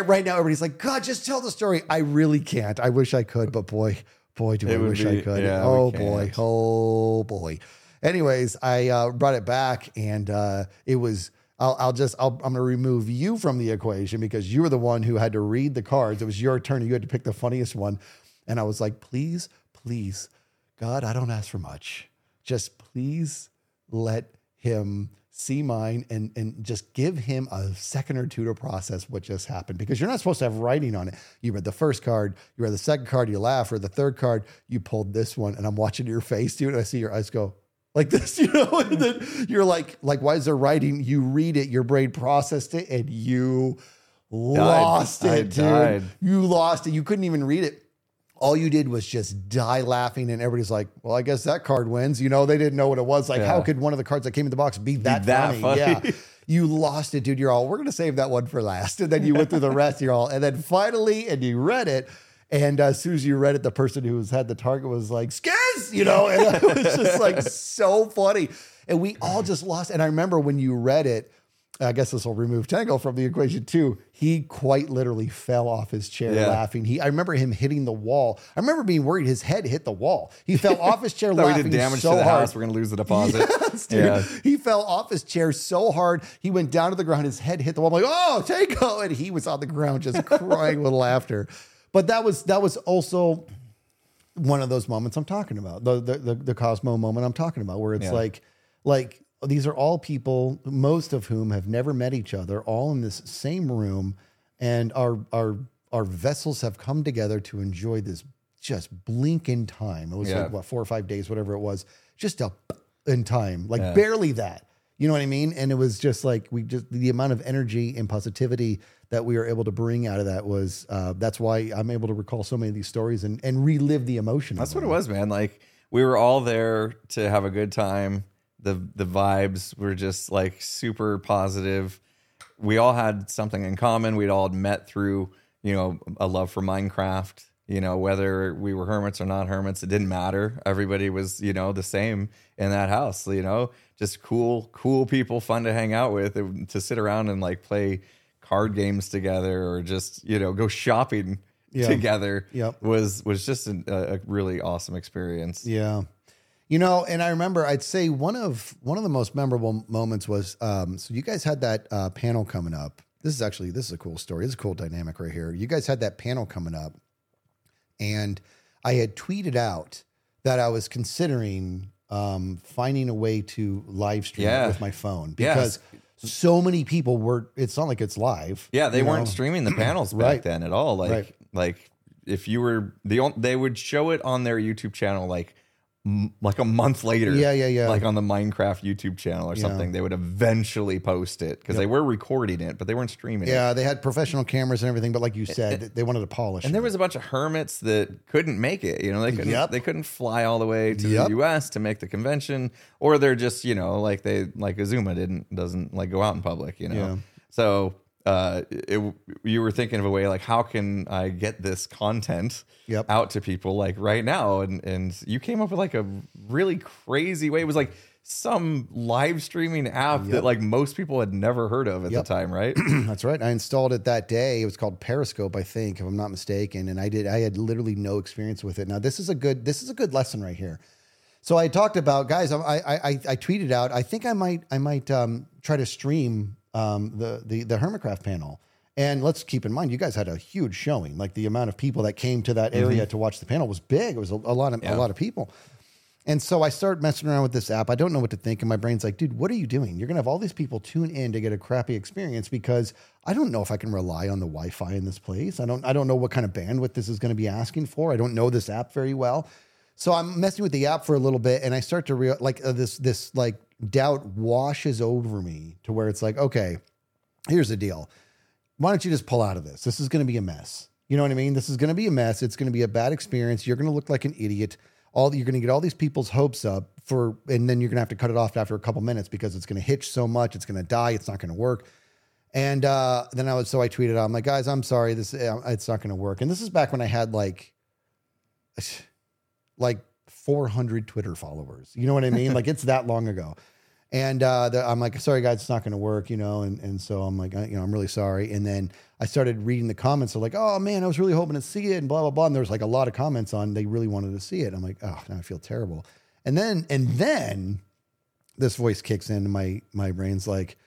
right now everybody's like, "God, just tell the story." I really can't. I wish I could, but boy, boy, do It I wish I could. yeah, oh boy, oh boy. Anyways, I uh, brought it back, and uh, it was. I'll, I'll just. I'll, I'm going to remove you from the equation because you were the one who had to read the cards. It was your turn. and You had to pick the funniest one, and I was like, "Please, please, God, I don't ask for much. Just please let him see mine and and just give him a second or two to process what just happened because you're not supposed to have writing on it. You read the first card, you read the second card, you laugh, or the third card, you pulled this one, and I'm watching your face, dude. And I see your eyes go like this, you know, and then you're like, like, why is there writing? You read it, your brain processed it, and you lost I it, dude. died. You lost it. You couldn't even read it all you did was just die laughing, and everybody's like, "Well, I guess that card wins." You know, they didn't know what it was. Like, how could one of the cards that came in the box be that, that funny? funny. Yeah, you lost it, dude. You're all, "We're gonna save that one for last," and then you went through the rest. You're all, and then finally, and you read it. And uh, as soon as you read it, the person who was had the target was like, "Skizz," you know, and it was just like so funny. And we all just lost. And I remember when you read it, I guess this will remove Tango from the equation too. He quite literally fell off his chair Yeah. laughing. He, I remember him hitting the wall. I remember being worried his head hit the wall. He fell off his chair Thought we did damage so to the hard. house. We're gonna lose the deposit. Yes, dude. Yeah. He fell off his chair so hard. He went down to the ground. His head hit the wall. I'm like, oh, Tango. And he was on the ground just crying with laughter. But that was that was also one of those moments I'm talking about. The the the, the Cosmo moment I'm talking about, where it's Yeah. like like these are all people, most of whom have never met each other, all in this same room, and our our our vessels have come together to enjoy this just blink in time. It was Yeah. like what four or five days, whatever it was, just a in time, like Yeah. barely that. You know what I mean? And it was just like we just the amount of energy and positivity that we were able to bring out of that was uh, that's why I'm able to recall so many of these stories and and relive the emotion. That's what it was, man. Like we were all there to have a good time. The the vibes were just like super positive. We all had something in common. We'd all met through, you know, a love for Minecraft. You know, whether we were hermits or not hermits, it didn't matter. Everybody was, you know, the same in that house. You know, just cool, cool people, fun to hang out with, It- to sit around and like play card games together, or just you know go shopping Yeah. together Yep. was was just a really awesome experience. Yeah. You know, and I remember I'd say one of one of the most memorable moments was um, so you guys had that uh, panel coming up. This is actually this is a cool story. This is a cool dynamic right here. You guys had that panel coming up, and I had tweeted out that I was considering um, finding a way to live stream Yeah. with my phone Yes. because so many people were. It's not like it's live. Yeah, they weren't know? streaming the panels back Right. then at all. Like, Right. like if you were the only, they would show it on their YouTube channel like m- like a month later. Yeah, yeah, yeah. Like on the Minecraft YouTube channel or something. They would eventually post it because they were recording it, but they weren't streaming it. Yeah, they had professional cameras and everything, but like you said, they wanted to polish. And there was a bunch of hermits that couldn't make it. You know, they couldn't. Yep. They couldn't fly all the way to Yep. the U.S. to make the convention, or they're just you know like they like Xisuma didn't doesn't like go out in public. You know, Yeah. so uh, it, you were thinking of a way like how can I get this content Yep. out to people like right now, and and you came up with like a really crazy way. It was like some live streaming app that like most people had never heard of at Yep. the time, right? That's right. I installed it that day. It was called Periscope, I think, if I'm not mistaken. And I did. I had literally no experience with it. Now this is a good. This is a good lesson right here. So I talked about guys. I I, I, I tweeted out. I think I might I might um, try to stream um, the the the Hermitcraft panel. And let's keep in mind, you guys had a huge showing. Like the amount of people that came to that area to watch the panel was big. It was a, a lot of a lot of people. And so I start messing around with this app. I don't know what to think. And my brain's like, dude, what are you doing? You're going to have all these people tune in to get a crappy experience because I don't know if I can rely on the Wi Fi in this place. I don't, I don't know what kind of bandwidth this is going to be asking for. I don't know this app very well. So I'm messing with the app for a little bit and I start to real like uh, this, this like doubt washes over me to where it's like, okay, here's the deal. Why don't you just pull out of this? This is going to be a mess. You know what I mean? This is going to be a mess. It's going to be a bad experience. You're going to look like an idiot. All you're going to get all these people's hopes up for, and then you're going to have to cut it off after a couple minutes because it's going to hitch so much. It's going to die. It's not going to work. And uh, then I was so I tweeted out, I'm like, guys, I'm sorry, this uh, it's not going to work. And this is back when I had like, like 400 Twitter followers. You know what I mean? like it's that long ago. And uh, the, I'm like, sorry guys, it's not going to work, you know. And and so I'm like, I, you know, I'm really sorry. And then I started reading the comments. of like, oh man, I was really hoping to see it, and blah blah blah. And there was like a lot of comments on they really wanted to see it. I'm like, oh, now I feel terrible. And then and then this voice kicks in, my my brain's like,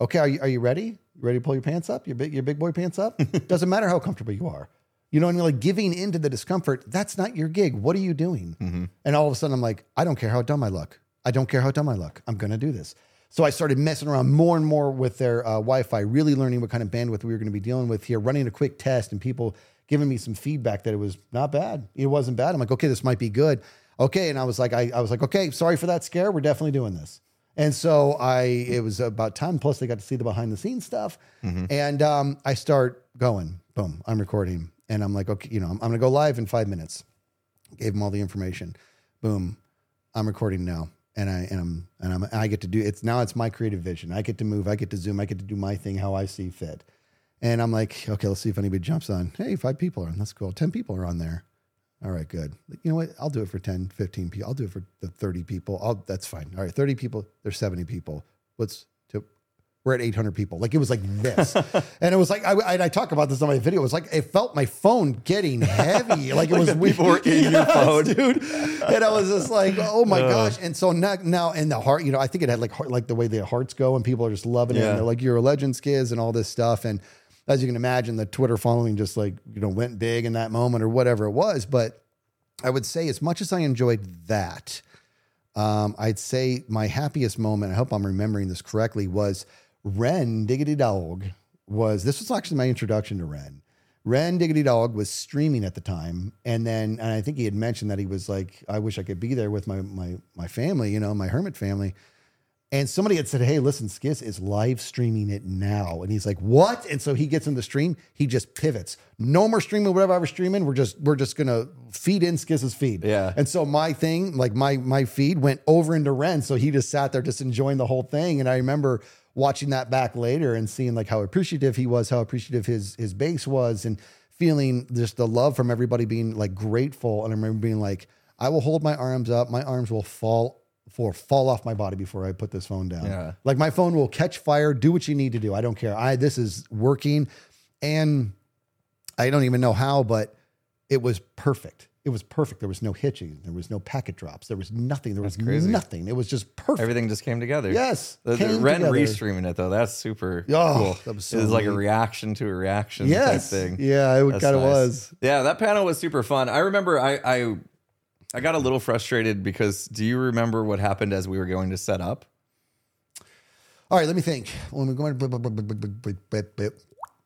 okay, are you are you ready? You ready to pull your pants up? Your big your big boy pants up? Doesn't matter how comfortable you are. You know what I mean? Like giving into the discomfort, that's not your gig. What are you doing? And all of a sudden I'm like, I don't care how dumb I look. I don't care how dumb I look. I'm gonna do this. So I started messing around more and more with their uh, Wi-Fi, really learning what kind of bandwidth we were going to be dealing with here, running a quick test, and people giving me some feedback that it was not bad. It wasn't bad. I'm like, okay, this might be good. Okay, and I was like, I, I was like, okay, sorry for that scare. We're definitely doing this. And so I, it was about time. Plus, they got to see the behind the scenes stuff, and um, I start going. Boom, I'm recording, and I'm like, okay, you know, I'm, I'm going to go live in five minutes. Gave them all the information. Boom, I'm recording now, and I and I'm and I'm I get to do it's now. It's my creative vision. I get to move. I get to zoom. I get to do my thing how I see fit. And I'm like, okay, let's see if anybody jumps on. Hey, five people are on. That's cool. 10 people are on there. All right, good. You know what? I'll do it for 10, 15 people. I'll do it for the 30 people. I'll, that's fine. All right, 30 people. There's 70 people. What's we're at 800 people. Like it was like this. and it was like, I, I, I talk about this on my video. It was like, it felt my phone getting heavy. Like it was people were in your phone. dude. And I was just like, oh my gosh. And so now, now in the heart, you know, I think it had like, heart, like the way the hearts go and people are just loving it. Yeah. And they're like, you're a legend skizz and all this stuff. And as you can imagine, the Twitter following just like, you know, went big in that moment or whatever it was. But I would say, as much as I enjoyed that, um, I'd say my happiest moment, I hope I'm remembering this correctly, was Ren Diggity Dog was this was actually my introduction to Ren. Ren Diggity Dog was streaming at the time, and then and I think he had mentioned that he was like, I wish I could be there with my my my family, you know, my hermit family. And somebody had said, Hey, listen, Skizz is live streaming it now. And he's like, What? And so he gets in the stream, he just pivots. No more streaming, whatever I was streaming. We're just we're just gonna feed in Skizz's feed. Yeah. And so my thing, like my my feed went over into Ren. So he just sat there just enjoying the whole thing. And I remember watching that back later and seeing like how appreciative he was, how appreciative his his base was, and feeling just the love from everybody being like grateful. And I remember being like, I will hold my arms up, my arms will fall for fall off my body before I put this phone down. Yeah. Like my phone will catch fire, do what you need to do. I don't care. I this is working and I don't even know how, but it was perfect. It was perfect. There was no hitching. There was no packet drops. There was nothing. There was crazy. nothing. It was just perfect. Everything just came together. Yes, The, the Ren together. restreaming it though, that's super Oh, cool. that was so it was like a reaction to a reaction yes. type thing. Yeah, it kind of nice. was. Yeah, that panel was super fun. I remember I, I I got a little frustrated because do you remember what happened as we were going to set up? All right, let me think. When we go,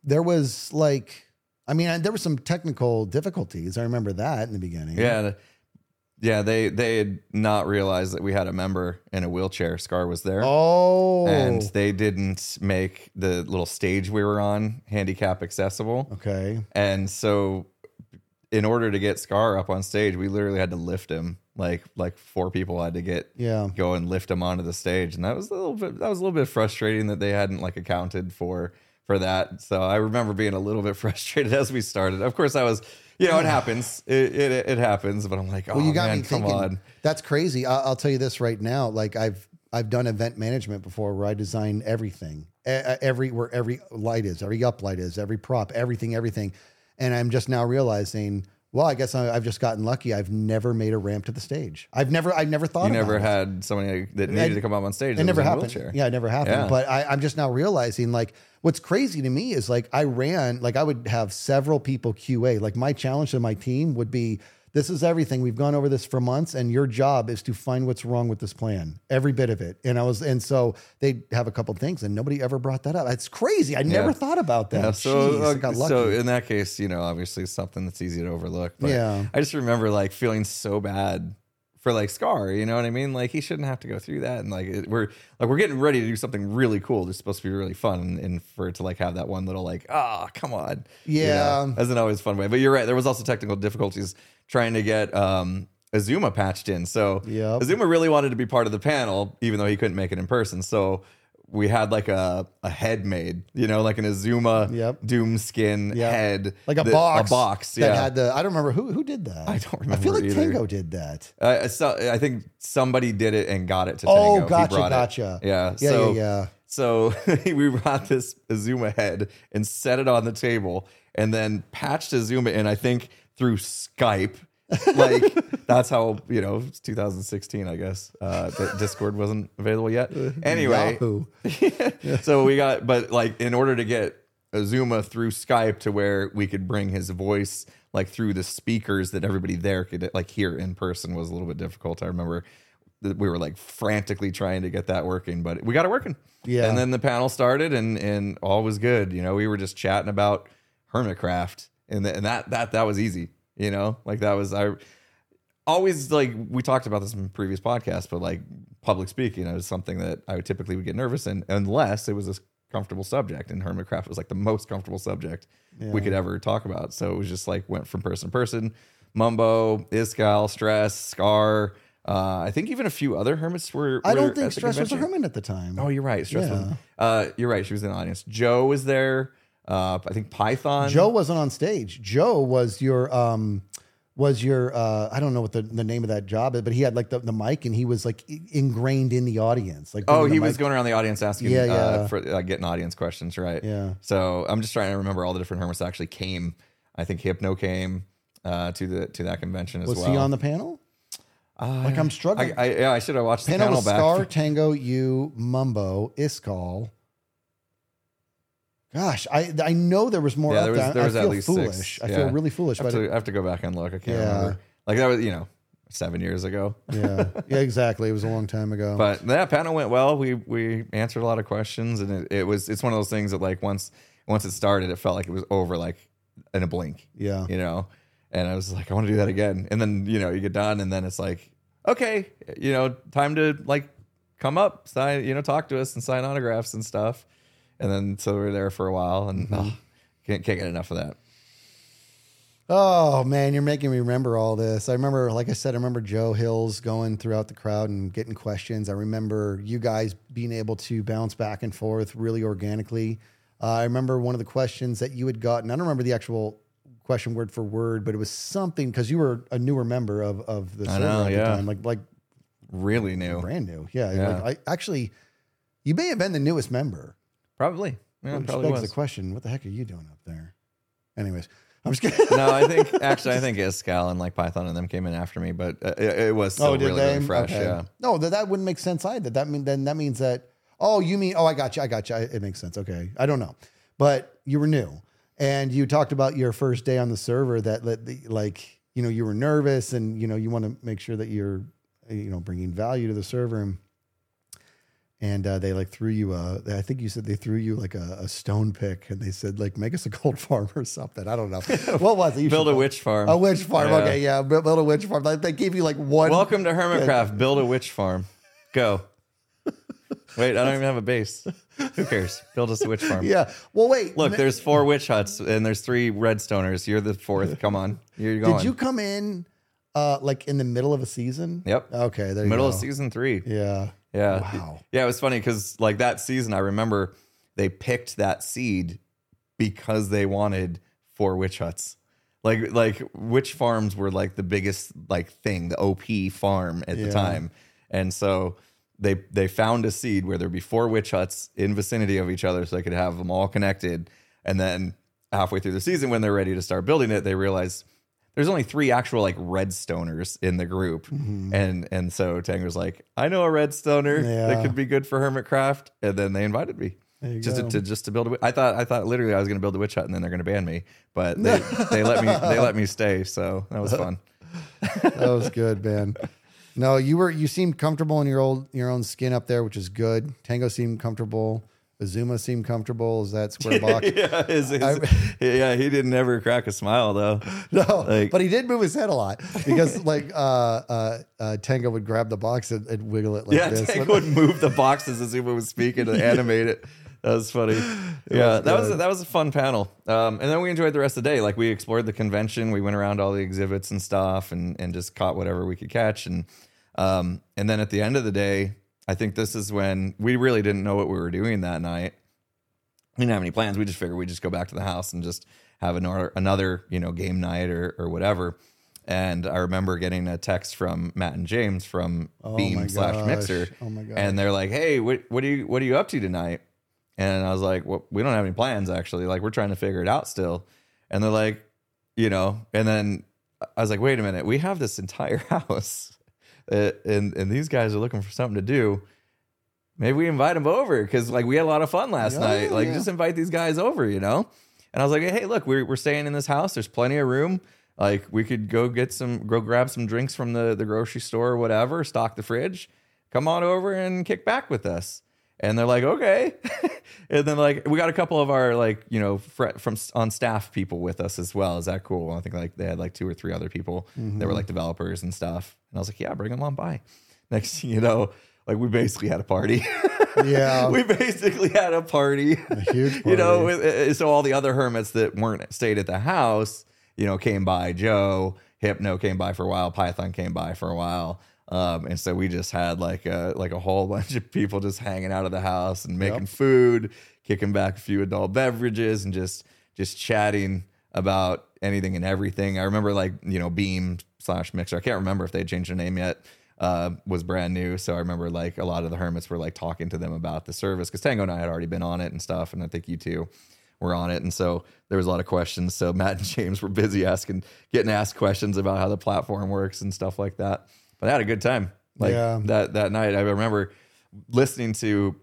there was like, I mean, there were some technical difficulties. I remember that in the beginning. Yeah. the- Yeah, they they had not realized that we had a member in a wheelchair. Scar was there. Oh. And they didn't make the little stage we were on handicap accessible. okay. And so in order to get Scar up on stage, we literally had to lift him. Like like four people had to get Yeah. go and lift him onto the stage. And that was a little bit that was a little bit frustrating that they hadn't like accounted for for that. So I remember being a little bit frustrated as we started. Of course I was you know, it happens. It, it it happens, but I'm like, oh Well, you oh, got man, me come on. That's crazy. I'll, I'll tell you this right now. Like I've I've done event management before, where I design everything, every where every light is, every up light is, every prop, everything, everything. And I'm just now realizing. Well, I guess I, I've just gotten lucky. I've never made a ramp to the stage. I've never, I've never thought. You never it. had somebody that needed to come up on stage. It never was in a happened. wheelchair. Yeah, it never happened. Yeah. But I, I'm just now realizing like what's crazy to me is like I ran, like I would have several people QA. Like my challenge to my team would be this is everything. We've gone over this for months, and your job is to find what's wrong with this plan, every bit of it. And I was, and so they have a couple things, and nobody ever brought that up. It's crazy. I never Yeah. thought about that. Yeah, so, Jeez, I got uh, lucky. so in that case, you know, obviously it's something that's easy to overlook. But Yeah. I just remember like feeling so bad for like Scar. You know what I mean? Like he shouldn't have to go through that. And like it, we're like we're getting ready to do something really cool. It's supposed to be really fun, and, and for it to like have that one little like ah come on, You Yeah. know, isn't always a fun way. But you're right. There was also technical difficulties trying to get um Xisuma patched in. So Yep. Xisuma really wanted to be part of the panel, even though he couldn't make it in person. So we had like a, a head made, you know, like an Xisuma Yep. doom skin Yep. head. like a that- box, A box, that yeah. had the. I don't remember who who did that. I don't remember. I feel like either. Tango did that. Uh, so, I think somebody did it and got it to Oh, Tango. Gotcha, it. gotcha. Yeah. Yeah, so, yeah, yeah. So we brought this Xisuma head and set it on the table and then patched Xisuma in, I think, through Skype. like that's how you know it's 2016 i guess. Uh that discord wasn't available yet. Anyway. So we got but like in order to get xisuma through skype to where we could bring his voice like through the speakers that everybody there could like hear in person was a little bit difficult. I remember that we were like frantically trying to get that working but we got it working. Yeah. and then the panel started and and all was good. You know we were just chatting about hermitcraft and, th- and that that that was easy you know like that was i always like we talked about this in previous podcasts, but like public speaking is something that I would typically would get nervous in unless it was a comfortable subject. And Hermitcraft was like the most comfortable subject we could ever talk about. So it was just like went from person to person. Mumbo, Iskall, Stress, Scar. Uh, I think even a few other hermits were. I don't think Stress was a hermit at the time. Oh, you're right. Stress was. Yeah. Uh, you're right. She was in the audience. Joe was there. Uh, I think Python. Joe wasn't on stage. Joe was your um was your uh I don't know what the, the name of that job is, but he had like the, the mic and he was like ingrained in the audience. Like Oh, he the was going around the audience asking, Yeah, uh, yeah. for uh, getting audience questions, right? Yeah. So I'm just trying to remember all the different hermits that actually came. I think Hypno came uh, to the to that convention as Was well. he on the panel? like I'm struggling. I, I, yeah, I should have watched the panel panel was back. Scar, Tango, you, Mumbo, Iskall. Gosh, I I know there was more Yeah, there was- there. there I was at feel least foolish. six. I feel really foolish. I have, But to, I have to go back and look. I can't Yeah. remember. Like that was, you know, seven years ago. yeah, yeah, exactly. It was a long time ago. But that panel went well. We we answered a lot of questions, and it, it was it's one of those things that like once once it started, it felt like it was over like in a blink. yeah, you know and i was like i want to do that again and then you know you get done and then it's like okay you know time to like come up sign you know talk to us and sign autographs and stuff and then so we were there for a while and oh, can't, can't get enough of that Oh man, you're making me remember all this. I remember, like I said, I remember Joe Hills going throughout the crowd and getting questions. I remember you guys being able to bounce back and forth really organically. Uh, I remember one of the questions that you had gotten. I don't remember the actual question word for word, but it was something because you were a newer member of of the I server know, at yeah. the time, like like really new brand new. Yeah, Yeah. Like I actually, you may have been the newest member. Probably yeah Which probably begs was the question: What the heck are you doing up there? Anyways, I'm just kidding. no, I think actually I think Iskall and like Python and them came in after me, but uh, it, it was still oh, really, really fresh. Okay. Yeah. No, that, that wouldn't make sense either. That mean then that means that. Oh, you mean? Oh, I got you. I got you. I, it makes sense. Okay, I don't know, but you were new, and you talked about your first day on the server. That let the, like you know you were nervous, and you know you want to make sure that you're you know bringing value to the server. And, and uh, they like threw you a. I think you said they threw you like a, a stone pick, and they said like make us a gold farm or something. I don't know what was it. You Build a witch farm. A witch farm. Yeah. Okay, yeah, build build a witch farm. Like they gave you like one. Welcome to Hermitcraft. Build a witch farm. Go. Wait, I don't even have a base. Who cares? Build us a witch farm. Yeah. Well, wait. Look, ma- there's four witch huts and there's three redstoners. You're the fourth. Come on. You're going. Did you come in uh like in the middle of a season? Yep. Okay, there you Middle go. of season three. Yeah. Yeah. Wow. Yeah, it was funny because like that season, I remember they picked that seed because they wanted four witch huts. Like like witch farms were like the biggest like thing, the OP farm at Yeah. the time. And so they they found a seed where there'd be four witch huts in vicinity of each other so they could have them all connected. And then halfway through the season when they're ready to start building it, they realized there's only three actual like redstoners in the group. Mm-hmm. And and so Tango's like, I know a redstoner Yeah. that could be good for Hermitcraft. And then they invited me. Just to, to just to build a I thought I thought literally I was gonna build a witch hut and then they're gonna ban me. But they, they let me they let me stay, so that was fun. that was good, man. No, you were you seemed comfortable in your old your own skin up there, which is good. Tango seemed comfortable. Xisuma seemed comfortable. Is that square box? yeah, his, his- yeah, he didn't ever crack a smile though. No, Like- but he did move his head a lot because like uh, uh, uh, Tango would grab the box and, and wiggle it like yeah, this. Tank would move the boxes Xisuma was speaking to animate it. That was funny. yeah, was that was a, that was a fun panel. Um, and then we enjoyed the rest of the day. Like we explored the convention, we went around all the exhibits and stuff, and and just caught whatever we could catch. And um, and then at the end of the day, I think this is when we really didn't know what we were doing that night. We didn't have any plans. We just figured we'd just go back to the house and just have another another you know game night or or whatever. And I remember getting a text from Matt and James from Oh Beam slash. Mixer, Oh my gosh. and they're like, "Hey, what what are you what are you up to tonight?" And I was like, "Well, we don't have any plans actually. Like, we're trying to figure it out still." And they're like, "You know," and then I was like, "Wait a minute, we have this entire house, uh, and and these guys are looking for something to do." Maybe we invite them over because like we had a lot of fun last Yeah, night. Like yeah. just invite these guys over, you know. And I was like, hey, look, we're we're staying in this house. There's plenty of room. Like we could go get some, go grab some drinks from the the grocery store or whatever. Stock the fridge. Come on over and kick back with us. And they're like, okay. and then like we got a couple of our like you know fr- from on staff people with us as well. Is that cool? I think like they had like two or three other people that were like developers and stuff. And I was like, yeah, bring them on by. Next thing you know, like we basically had a party. Yeah. we basically had a party. A huge you know, with- uh, so all the other hermits that weren't stayed at the house, you know, came by. Joe, Hypno came by for a while. Python came by for a while. Um, and so we just had like a like a whole bunch of people just hanging out of the house and making Yep. food, kicking back a few adult beverages, and just just chatting about anything and everything. I remember like you know Beam slash Mixer. I can't remember if they changed their name yet. Uh, was brand new, so I remember like a lot of the hermits were like talking to them about the service because Tango and I had already been on it and stuff, and I think you two were on it, and so there was a lot of questions. So Matt and James were busy asking, getting asked questions about how the platform works and stuff like that. But I had a good time. Like Yeah. that that night, I remember listening to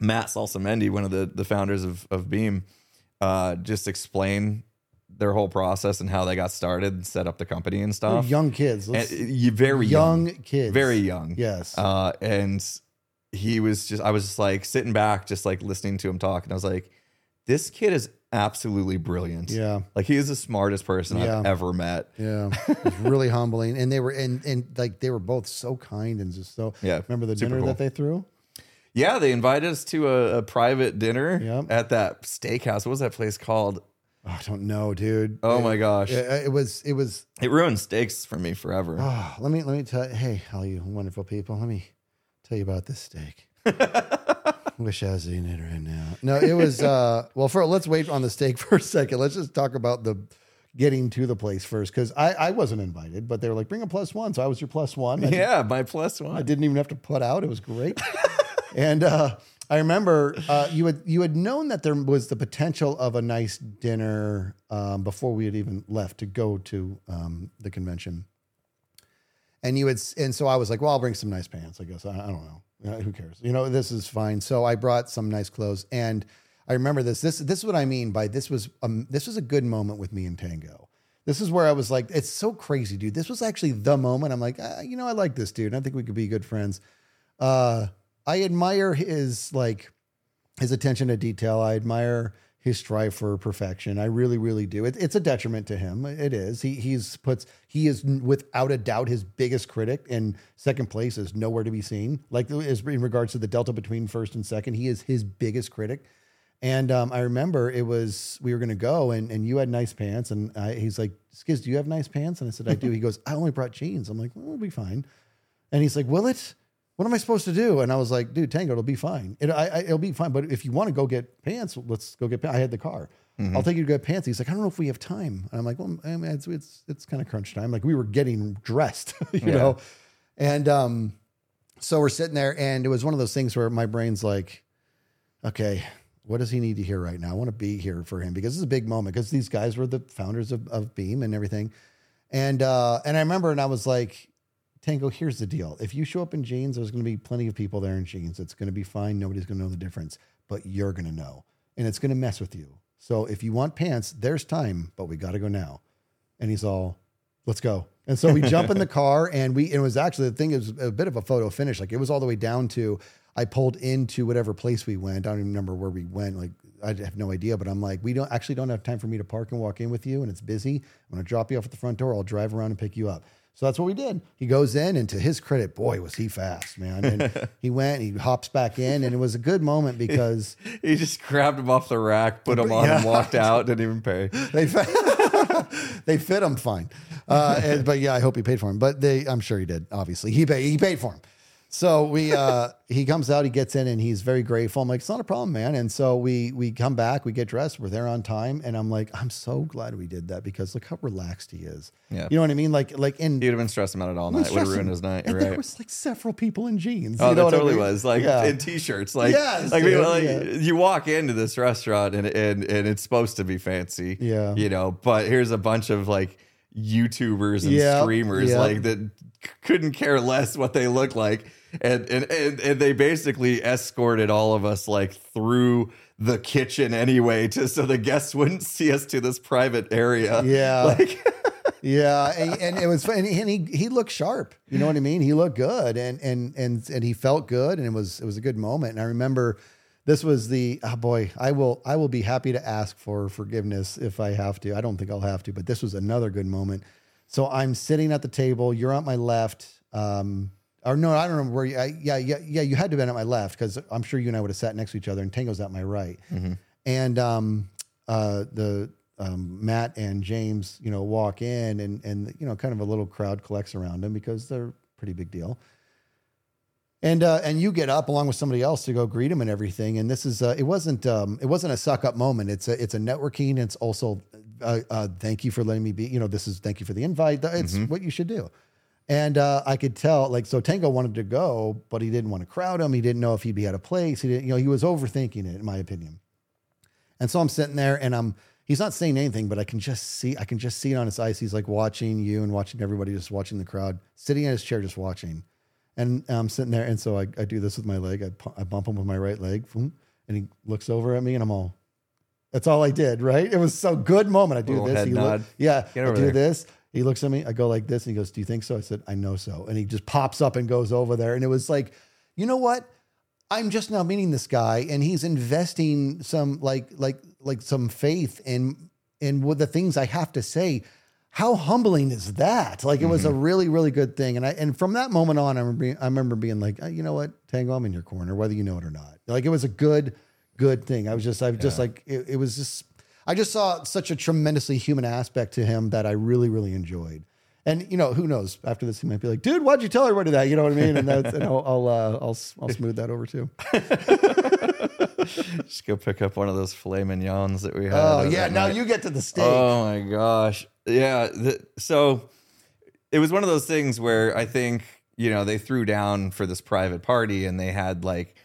Matt Salsamendi, one of the the founders of of Beam, uh, just explain their whole process and how they got started and set up the company and They're stuff. young kids. And very young, young, kids. very young. Yes. Uh, and he was just, I was just like sitting back, just like listening to him talk, and I was like, this kid is absolutely brilliant. yeah. Like he is the smartest person Yeah. I've ever met. Yeah, it was really humbling, and they were and and like they were both so kind and just so. Yeah, remember the super dinner cool. that they threw? Yeah, they invited us to a, a private dinner Yep. at that steakhouse. What was that place called? Oh, I don't know, dude. Oh my gosh, It, it was it was. it ruined steaks for me forever. Oh, let me let me tell. Hey, all you wonderful people, let me tell you about this steak. Wish I was eating it right now. No, it was. uh Well, for let's wait on the steak for a second. Let's just talk about the getting to the place first because I I wasn't invited, but they were like, bring a plus one, so I was your plus one. I yeah, my one. I didn't even have to put out. It was great. and uh, I remember uh, you had you had known that there was the potential of a nice dinner um, before we had even left to go to um, the convention. And you had, and so I was like, well, I'll bring some nice pants. I guess I, I don't know. Who cares? You know, this is fine. So I brought some nice clothes, and I remember this. This this is what I mean by this was um, this was a good moment with me and Tango. This is where I was like, it's so crazy, dude. This was actually the moment. I'm like, ah, you know, I like this dude. I think we could be good friends. Uh, I admire his like his attention to detail. I admire his strive for perfection. I really, really do. It, it's a detriment to him. It is. He he's puts he is without a doubt his biggest critic, and second place is nowhere to be seen. Like is in regards to the delta between first and second, he is his biggest critic. And um, I remember it was we were going to go, and and you had nice pants, and I, he's like, "Skizz, do you have nice pants?" And I said, "I do." he goes, "I only brought jeans." I'm like, well, "We'll be fine." And he's like, "Will it?" What am I supposed to do? And I was like, dude, Tango, it'll be fine. It, I, I, it'll be fine. But if you want to go get pants, let's go get pants. I had the car. Mm-hmm. I'll take you to get pants. He's like, I don't know if we have time. And I'm like, well, I mean, it's, it's, it's kind of crunch time. Like we were getting dressed, you Yeah. know? And, um, so we're sitting there and it was one of those things where my brain's like, okay, what does he need to hear right now? I want to be here for him because this is a big moment because these guys were the founders of, of Beam and everything. And, uh, and I remember, and I was like, Tango, here's the deal. If you show up in jeans, there's going to be plenty of people there in jeans. It's going to be fine. Nobody's going to know the difference, but you're going to know. And it's going to mess with you. So if you want pants, there's time, but we got to go now. And he's all, let's go. And so we jump in the car and we, it was actually the thing is a bit of a photo finish. Like it was all the way down to, I pulled into whatever place we went. I don't even remember where we went. Like I have no idea, but I'm like, we don't actually don't have time for me to park and walk in with you. And it's busy. I'm going to drop you off at the front door. I'll drive around and pick you up. So that's what we did. He goes in, and to his credit, boy, was he fast, man. And he went, he hops back in, and it was a good moment because He just grabbed him off the rack, put him on, and walked out. Didn't even pay. they fit, they fit him fine. Uh, and- but yeah, I hope he paid for him. But they, I'm sure he did. Obviously, he paid. He paid for him. So we, uh, he comes out, he gets in, and he's very grateful. I'm like, it's not a problem, man. And so we we come back, we get dressed, we're there on time, and I'm like, I'm so glad we did that because look how relaxed he is. Yeah. you know what I mean? Like like in He'd have been stressing about it all night. Would have ruined his night. And You're there was like several people in jeans. Oh, you know that what I totally mean? was like Yeah. in t-shirts. Like, Yes, like, dude, like, yeah. you walk into this restaurant and, and and it's supposed to be fancy. Yeah. you know, but here's a bunch of like YouTubers and Yeah, streamers like that c- couldn't care less what they look like, and and and, and they basically escorted all of us like through the kitchen anyway, to so the guests wouldn't see us to this private area. Yeah. like. Yeah, and, and it was fun. And he he looked sharp. You know what I mean? He looked good, and and and and he felt good, and it was it was a good moment. And I remember this was the oh boy, I will I will be happy to ask for forgiveness if I have to. I don't think I'll have to, but this was another good moment. So I'm sitting at the table. You're on my left. Um, or no, I don't remember where. You, I, yeah, yeah, yeah. You had to have been at my left because I'm sure you and I would have sat next to each other. And Tango's at my right. And um, uh, the um, Matt and James, you know, walk in, and and you know, kind of a little crowd collects around them because they're a pretty big deal. And uh, and you get up along with somebody else to go greet him and everything. And this is uh, it wasn't um, it wasn't a suck up moment. It's a it's a networking. It's also uh, uh, thank you for letting me be. You know, this is thank you for the invite. It's what you should do. And uh, I could tell, like, so Tango wanted to go, but he didn't want to crowd him. He didn't know if he'd be out of place. He didn't, you know, he was overthinking it, in my opinion. And so I'm sitting there and I'm he's not saying anything, but I can just see I can just see it on his eyes. He's like watching you and watching everybody, just watching the crowd, sitting in his chair, just watching. And I'm sitting there, and so I, I do this with my leg. I, I bump him with my right leg, and he looks over at me, and I'm all. That's all I did, right? It was so good moment. I do Little this. he look- yeah, I do there. this. He looks at me. I go like this, and he goes, "Do you think so?" I said, "I know so." And he just pops up and goes over there, and it was like, you know what? I'm just now meeting this guy, and he's investing some like like like some faith in in what the things I have to say. How humbling is that? Like it was a really really good thing, and I and from that moment on, I remember being, I remember being like, "Uh, you know what, Tango, I'm in your corner, whether you know it or not. Like it was a good good thing. I was just I was just like it, it was just I just saw such a tremendously human aspect to him that I really really enjoyed. And you know, who knows? After this, he might be like, "Dude, why'd you tell everybody that?" You know what I mean? And that's, and I'll I'll, uh, I'll I'll smooth that over too. Just go pick up one of those filet mignons that we had. Oh yeah, now night. you get to the steak. Oh my gosh. Yeah. The, so it was one of those things where I think, you know, they threw down for this private party and they had like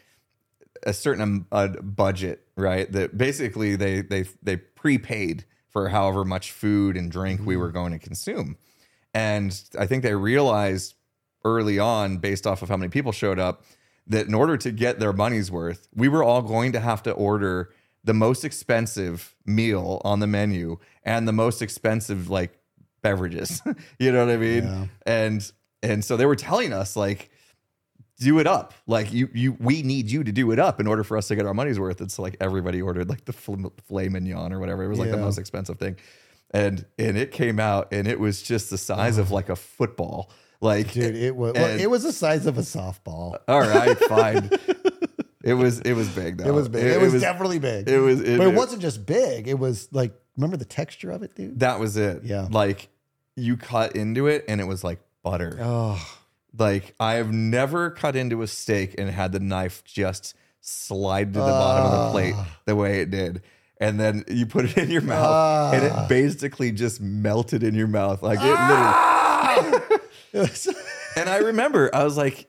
a certain uh, budget, right? That basically they they they prepaid for however much food and drink we were going to consume, and I think they realized early on, based off of how many people showed up, that in order to get their money's worth, we were all going to have to order the most expensive meal on the menu and the most expensive like beverages. you know what I mean? Yeah. And and so they were telling us like do it up. Like you you we need you to do it up in order for us to get our money's worth. It's like everybody ordered like the fil- filet mignon or whatever. It was like the most expensive thing. And and it came out and it was just the size of like a football. Like Dude, it was and- it was the size of a softball. all right, fine. it was it was big though. It was big. It, was, definitely big. it was- it- but it it- wasn't just big. It was like remember the texture of it, dude? that was it. Yeah. Like you cut into it and it was like butter. Oh, Like I have never cut into a steak and had the knife just slide to the bottom of the plate Ah. the way it did. And then you put it in your mouth and Ah. it basically just melted in your mouth. Like it literally and I remember I was like,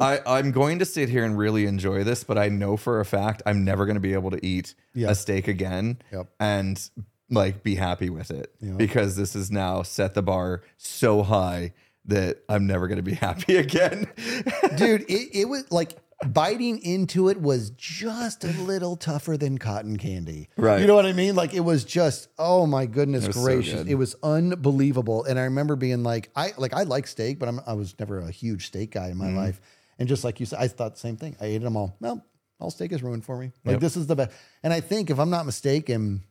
I, I'm going to sit here and really enjoy this, but I know for a fact I'm never going to be able to eat Yeah. a steak again Yep. and like be happy with it because this has now set the bar so high that I'm never going to be happy again. dude, it, it was like biting into it was just a little tougher than cotton candy. Right. You know what I mean? Like it was just, oh my goodness so gracious. good. it was unbelievable. And I remember being like, I like I like steak, but I'm I was never a huge steak guy in my Mm-hmm. life. And just like you said, I thought the same thing. I ate them all. Well, all steak is ruined for me. Like Yep. this is the best. And I think if I'm not mistaken,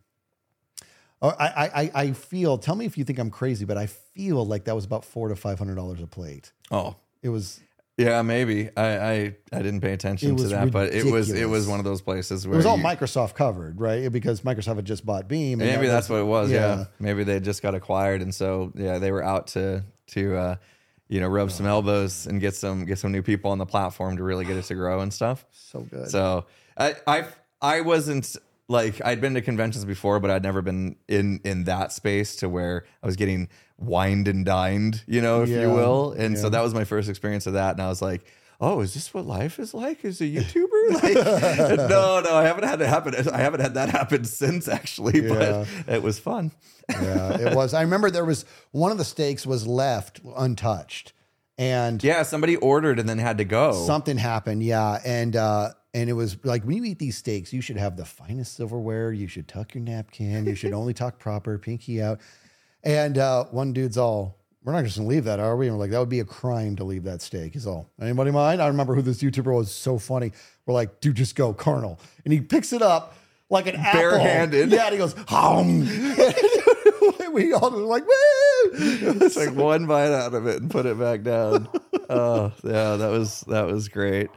I, I I I feel. Tell me if you think I'm crazy, but I feel like that was about four to five hundred dollars a plate. oh, It was yeah, maybe I, I, I didn't pay attention to that, but it was, it was one of those places where It was all you- Microsoft covered, right? Because Microsoft had just bought Beam. and Maybe that that's what it was. Yeah. yeah. Maybe they just got acquired, and so yeah, they were out to to uh, you know rub some elbows and get some get some new people on the platform to really get it to grow and stuff. So good. So I I I wasn't like I'd been to conventions before, but I'd never been in in that space to where I was getting wined and dined, you know, if Yeah. you will. And so that was my first experience of that, and I was like. Oh, is this what life is like as a YouTuber? Like, no, no, I haven't had it happen. I haven't had that happen since actually, Yeah. but it was fun. yeah, it was. I remember there was one of the steaks was left untouched, and Yeah, somebody ordered and then had to go. something happened. Yeah, and uh, and it was like when you eat these steaks, you should have the finest silverware. You should tuck your napkin. You should only talk proper, pinky out. And uh, one dude's all, "We're not just gonna leave that, are we?" And we're like, "That would be a crime to leave that steak." He's all, "Anybody mind?" I remember who this YouTuber was. So funny. We're like, "Dude, just go, Colonel," and he picks it up like an apple. Barehanded. Yeah, and he goes, "Hum." we all were like, "Woo!" It's like one bite out of it and put it back down. oh, yeah, that was that was great.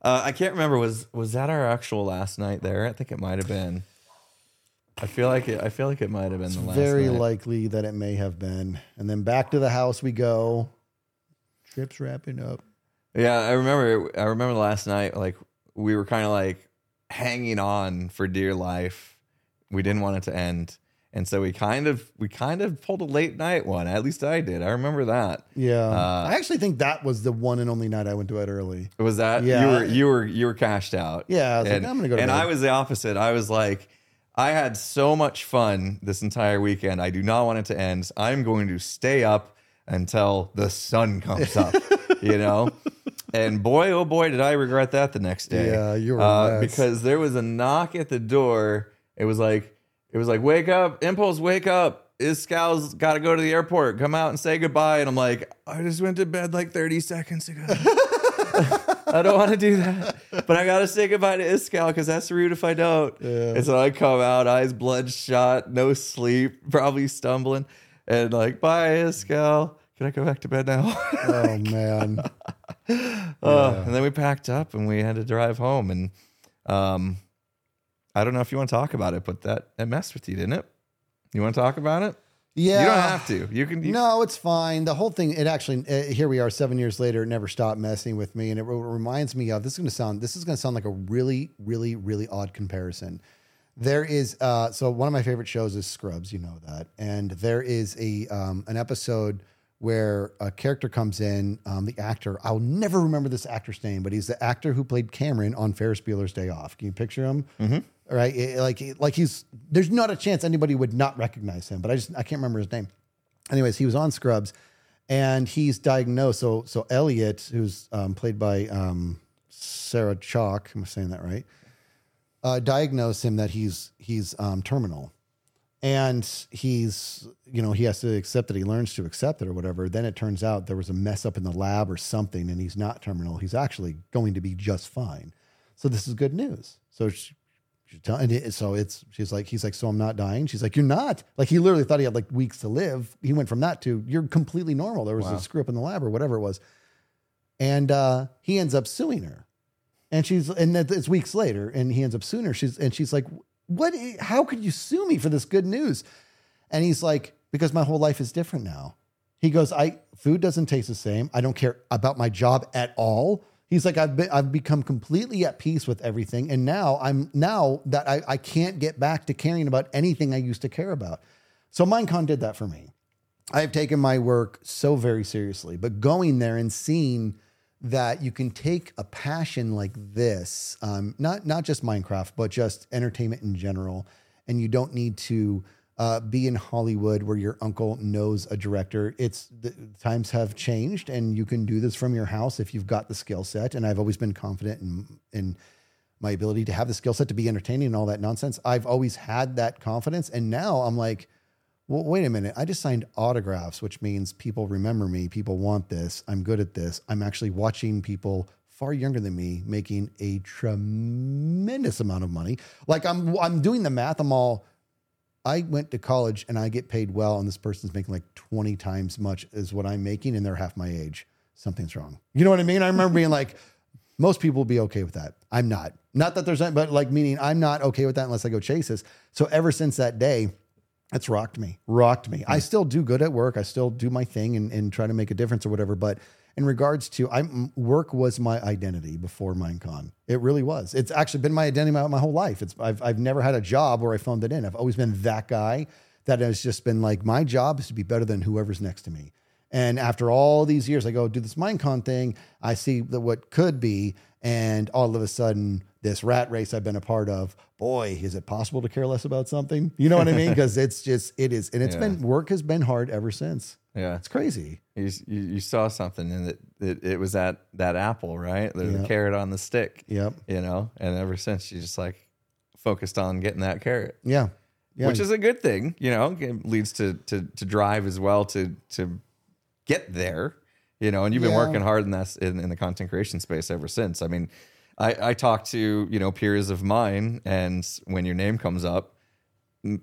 Uh, I can't remember was was that our actual last night there? I think it might have been. I feel like it. I feel like it might have been the last. Very night. likely that it may have been. And then back to the house we go. Trip's wrapping up. Yeah, I remember. I remember last night. Like we were kind of like hanging on for dear life. We didn't want it to end, and so we kind of we kind of pulled a late night one. At least I did. I remember that. Yeah. Uh, I actually think that was the one and only night I went to bed early. It was that Yeah. you were you were you were cashed out? Yeah, I was like, and, I'm gonna go to And bed. I was the opposite. I was like, I had so much fun this entire weekend. I do not want it to end. I'm going to stay up until the sun comes up. you know. And boy, oh boy, did I regret that the next day. Yeah, you were uh, because there was a knock at the door. It was like, it was like, wake up, Impulse, wake up. Iskall's got to go to the airport. Come out and say goodbye. And I'm like, I just went to bed like 30 seconds ago. I don't want to do that, but I gotta say goodbye to Iskall because that's rude if I don't. Yeah. And so I come out, eyes bloodshot, no sleep, probably stumbling, and like, bye, Iscal. Can I go back to bed now? Oh man. Uh, and then we packed up and we had to drive home. And um, I don't know if you want to talk about it, but that it messed with you, didn't it? You want to talk about it? Yeah. You don't have to. You can. You, No, it's fine. The whole thing, it actually, uh, here we are seven years later, it never stopped messing with me. And it re- reminds me of this is going to sound, this is going to sound like a really, really, really odd comparison. There is, uh, so one of my favorite shows is Scrubs, you know that. And there is a, um, an episode where a character comes in. Um, the actor, I'll never remember this actor's name, but he's the actor who played Cameron on Ferris Bueller's Day Off. Can you picture him? Mm-hmm. Right, It- like like he's there's not a chance anybody would not recognize him, but I just I can't remember his name. Anyways, he was on Scrubs, and he's diagnosed. So so Elliot, who's um, played by um, Sarah Chalke, am I saying that right? Uh, diagnosed him that he's he's um, terminal and he's you know he has to accept that he learns to accept it or whatever then it turns out there was a mess up in the lab or something and he's not terminal. He's actually going to be just fine. So this is good news. So she, she tell, and it, so it's she's like he's like so i'm not dying? She's like you're not? Like he literally thought he had like weeks to live. He went from that to you're completely normal. There was a screw up in the lab or whatever it was. And uh he ends up suing her. And she's and that- it's weeks later and he ends up suing her. She's and she's like what how could you sue me for this good news? And he's like because my whole life is different now. He goes i food doesn't taste the same. I don't care about my job at all. He's like i've been i've become completely at peace with everything. And now i'm now that i, I can't get back to caring about anything i used to care about. So minecon did that for me. I've taken my work so very seriously, but going there and seeing that you can take a passion like this, um, not not just Minecraft, but just entertainment in general, and you don't need to uh, be in Hollywood where your uncle knows a director. It's the times have changed, and you can do this from your house if you've got the skill set. And I've always been confident in in my ability to have the skill set to be entertaining and all that nonsense. I've always had that confidence, and now I'm like well, wait a minute. I just signed autographs, which means people remember me. People want this. I'm good at this. I'm actually watching people far younger than me making a tremendous amount of money. Like I'm, I'm doing the math. I'm all. I went to college and I get paid well, and this person's making like 20 times much as what I'm making, and they're half my age. Something's wrong. You know what I mean? I remember being like, most people will be okay with that. I'm not. Not that there's, but like meaning I'm not okay with that unless I go chase this. So ever since that day, it's rocked me, rocked me. I still do good at work. I still do my thing and, and try to make a difference or whatever. But in regards to I'm work was my identity before Minecon. It really was. It's actually been my identity my, my whole life. It's I've I've never had a job where I phoned it in. I've always been that guy that has just been like my job is to be better than whoever's next to me. And after all these years, I go do this Minecon thing. I see that what could be, and all of a sudden, this rat race I've been a part of. Boy, is it possible to care less about something? You know what I mean? Because it's just it is, and it's Yeah. been work has been hard ever since. Yeah. It's crazy. You, you, you saw something and it, it, it was that, that apple, right? The, the Yep. carrot on the stick, Yep. you know? And ever since you just like focused on getting that carrot, Yeah. Yeah. which is a good thing, you know, it leads to, to, to drive as well to, to get there, you know, and you've been Yeah. working hard in that, in, in the content creation space ever since. I mean, I, I talk to, you know, peers of mine and when your name comes up,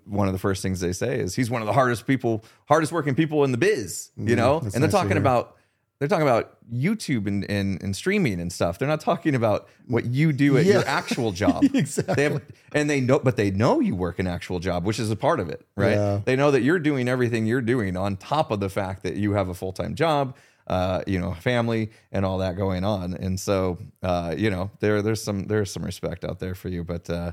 one of the first things they say is he's one of the hardest people, hardest working people in the biz, you know? Mm, that's and they're nice talking about they're talking about YouTube and, and, and streaming and stuff. They're not talking about what you do at Yeah. your actual job. Exactly. They have, and they know, but they know you work an actual job, which is a part of it, right? Yeah. They know that you're doing everything you're doing on top of the fact that you have a full time job, uh, you know, family and all that going on. And so, uh, you know, there there's some there's some respect out there for you. But uh,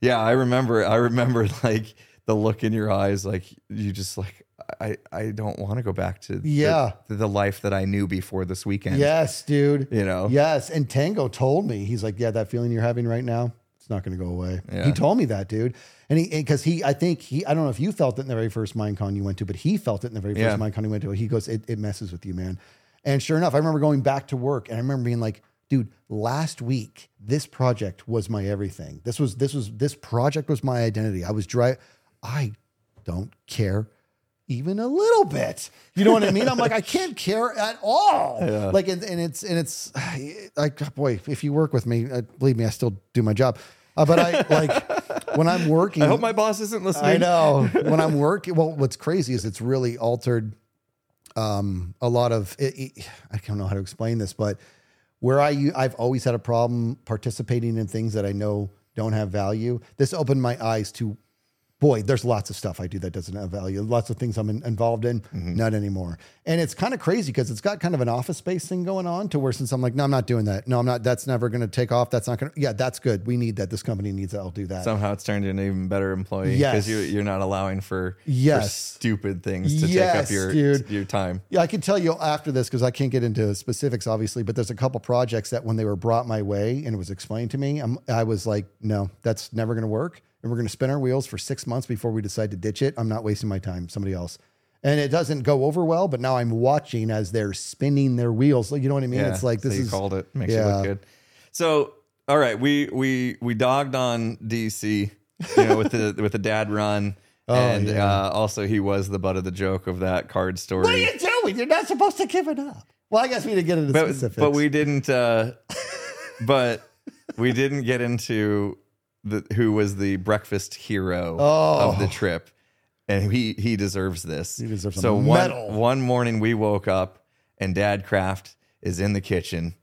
yeah, I remember I remember like the look in your eyes, like you just like I I don't want to go back to Yeah. the, the life that I knew before this weekend. Yes, dude. You know? Yes. And Tango told me, he's like, yeah, that feeling you're having right now, not going to go away. Yeah. He told me that, dude. And he, because he, I think he, I don't know if you felt it in the very first Minecon you went to, but he felt it in the very first Yeah. Minecon he went to. He goes, it, it messes with you, man. And sure enough, I remember going back to work and I remember being like, dude, last week, this project was my everything. This was, this was, this project was my identity. I was dry. I don't care even a little bit. You know what I mean? I'm like, I can't care at all. Like, and, and it's, and it's like, boy, if you work with me, uh, believe me, I still do my job. Uh, but I like when I'm working, I hope my boss isn't listening. I know when I'm working. Well, what's crazy is it's really altered um, a lot of. It, it- I don't know how to explain this, but where I I've always had a problem participating in things that I know don't have value. This opened my eyes to boy, there's lots of stuff I do that doesn't have value. Lots of things I'm in, involved in, Mm-hmm. not anymore. And it's kind of crazy because it's got kind of an office space thing going on to where since I'm like, no, I'm not doing that. No, I'm not. That's never going to take off. That's not going to. Yeah, that's good. We need that. This company needs that. I'll do that. Somehow it's turned into an even better employee Yes. because you, you're not allowing for, for Yes. stupid things to take up your dude. your time. Yeah, I can tell you after this because I can't get into specifics, obviously. But there's a couple projects that when they were brought my way and it was explained to me, I'm, I was like, no, that's never going to work. And we're going to spin our wheels for six months before we decide to ditch it. I'm not wasting my time. Somebody else. And it doesn't go over well. But now I'm watching as they're spinning their wheels. Like, you know what I mean? Yeah, it's like so this you is called it makes you yeah. look good. So all right, we we we dogged on DC, you know, with the with the dad run, and Oh, yeah. uh, also he was the butt of the joke of that card story. What are you doing? You're not supposed to give it up. Well, I guess we didn't get into but, specifics. but we didn't. Uh, but we didn't get into the who was the breakfast hero Oh. of the oh. trip, and he he deserves this. He deserves so one medal. one morning we woke up and Dad Craft is in the kitchen,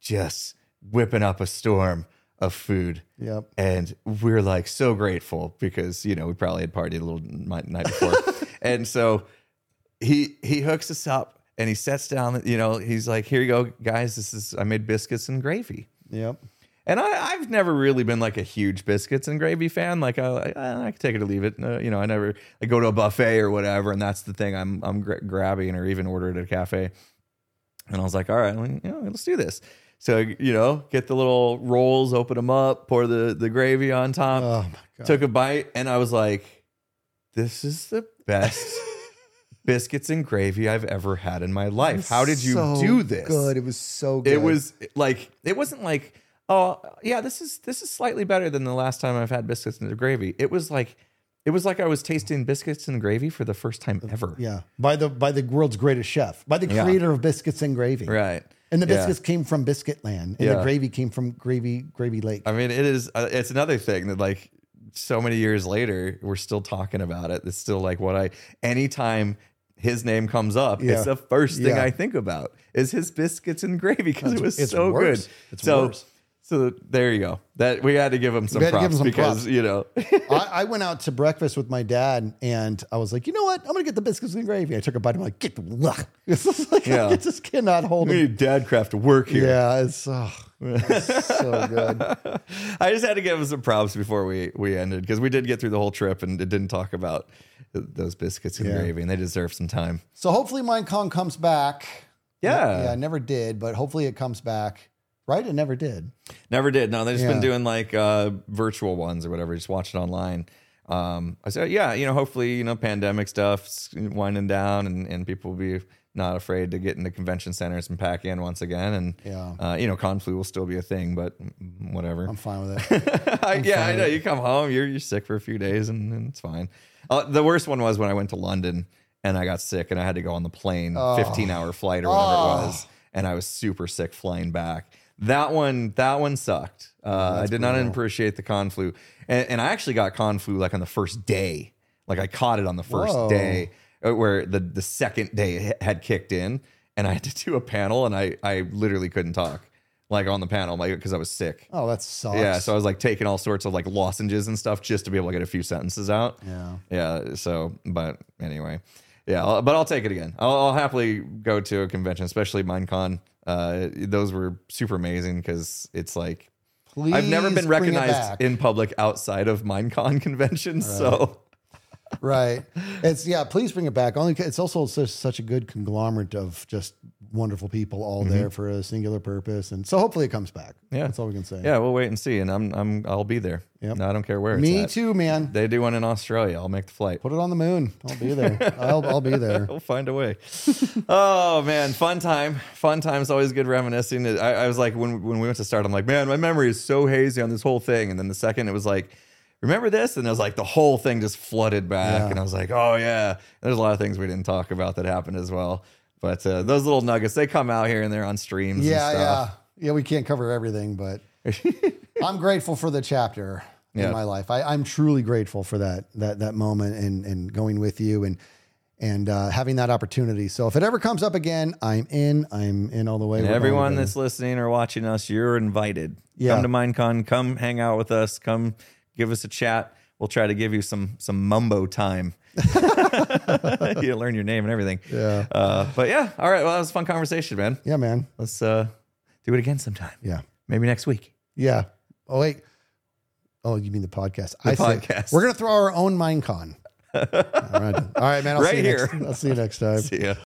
just whipping up a storm of food. Yep. And we're like so grateful because, you know, we probably had partied a little night night before. and so he he hooks us up and he sets down, you know, he's like, here you go, guys. This is I made biscuits and gravy. Yep. And I, I've never really been like a huge biscuits and gravy fan. Like I, I, I can take it or leave it. Uh, you know, I never I go to a buffet or whatever, and that's the thing I'm I'm gra- grabbing or even order at a cafe. And I was like, all right, well, you know, let's do this. So you know, get the little rolls, open them up, pour the the gravy on top. Oh my god. Took a bite, and I was like, this is the best biscuits and gravy I've ever had in my life. How did you So do this? Good. It was so good. It was like it wasn't like oh yeah this is this is slightly better than the last time I've had biscuits and gravy. It was like it was like I was tasting biscuits and gravy for the first time ever. Yeah, by the by the world's greatest chef, by the Yeah. creator of biscuits and gravy. Right. And the Yeah. biscuits came from Biscuit Land, and the gravy came from Gravy Gravy Lake. I mean, it is. Uh, it's another thing that like so many years later, we're still talking about it. It's still like what I anytime his name comes up, Yeah. it's the first thing Yeah. I think about is his biscuits and gravy because it was it's so worse. good. It's so, worse. So there you go. That we had to give him some We had to give props him some because props. you know. I, I went out to breakfast with my dad, and I was like, you know what? I'm gonna get the biscuits and gravy. I took a bite. I'm like, get the. It's just like Yeah. I just cannot hold we them. need Dad Craft to work here. Yeah, it's, oh, it's so good. I just had to give him some props before we we ended because we did get through the whole trip and it didn't talk about those biscuits and Yeah. gravy, and they deserve some time. So hopefully, Minecon comes back. Yeah. yeah, I never did, but hopefully it comes back. Right? It never did. Never did. No, they've just been Yeah. doing like uh, virtual ones or whatever. Just watch it online. Um, I said, yeah, you know, hopefully, you know, pandemic stuff's winding down and, and people will be not afraid to get into convention centers and pack in once again. And, Yeah. uh, you know, Conflu will still be a thing, but whatever. I'm fine with it. Yeah, I know. You come home, you're you're sick for a few days, and, and it's fine. Uh, the worst one was when I went to London and I got sick, and I had to go on the plane, 15 hour flight or whatever Oh. it was, and I was super sick flying back. That one, that one sucked. Uh, I did not appreciate the con flu, and, and I actually got con flu like on the first day. Like I caught it on the first Whoa. day, uh, where the the second day had kicked in, and I had to do a panel, and I I literally couldn't talk like on the panel, like because I was sick. Oh, that sucks. Yeah, so I was like taking all sorts of like lozenges and stuff just to be able to get a few sentences out. Yeah. Yeah. So, but anyway, yeah. I'll, but I'll take it again. I'll, I'll happily go to a convention, especially MineCon. Uh, those were super amazing because it's like I've never been recognized in public outside of MineCon conventions. So right. It's yeah. Please bring it back. Only it's also such, such a good conglomerate of just wonderful people all there for a singular purpose, and so hopefully it comes back. Mm-hmm. Yeah. that's all we can say. yeah, we'll wait and see. And I'm I'm I'll be there. Yep. No, I don't care where. me at. too, man. They do one in Australia. I'll make the flight. Put it on the moon. I'll be there. I'll I'll be there. We'll find a way. oh man, fun time. Fun time's always good reminiscing. I, I was like, when when we went to start, I'm like, man, my memory is so hazy on this whole thing. And then the second, it was like, remember this? And it was like the whole thing just flooded back. Yeah. And I was like, oh yeah. There's a lot of things we didn't talk about that happened as well. But uh, those little nuggets, they come out here and there on streams. Yeah, and yeah, stuff. yeah. We can't cover everything, but I'm grateful for the chapter Yeah. in my life. I, I'm truly grateful for that that that moment and and going with you and and uh, having that opportunity. So if it ever comes up again, I'm in. I'm in all the way. And everyone that's listening or watching us, you're invited. Yeah. Come to MineCon. Come hang out with us. Come give us a chat. We'll try to give you some some mumbo time. you learn your name and everything. Yeah. Uh, but yeah, all right. Well, that was a fun conversation, man. Yeah, man. Let's uh, do it again sometime. Yeah. Maybe next week. Yeah. Oh wait. Oh, you mean the podcast? The I podcast. we're gonna throw our own Minecon. All right. All right, man. I'll Right see you here. Next, I'll see you next time. See ya.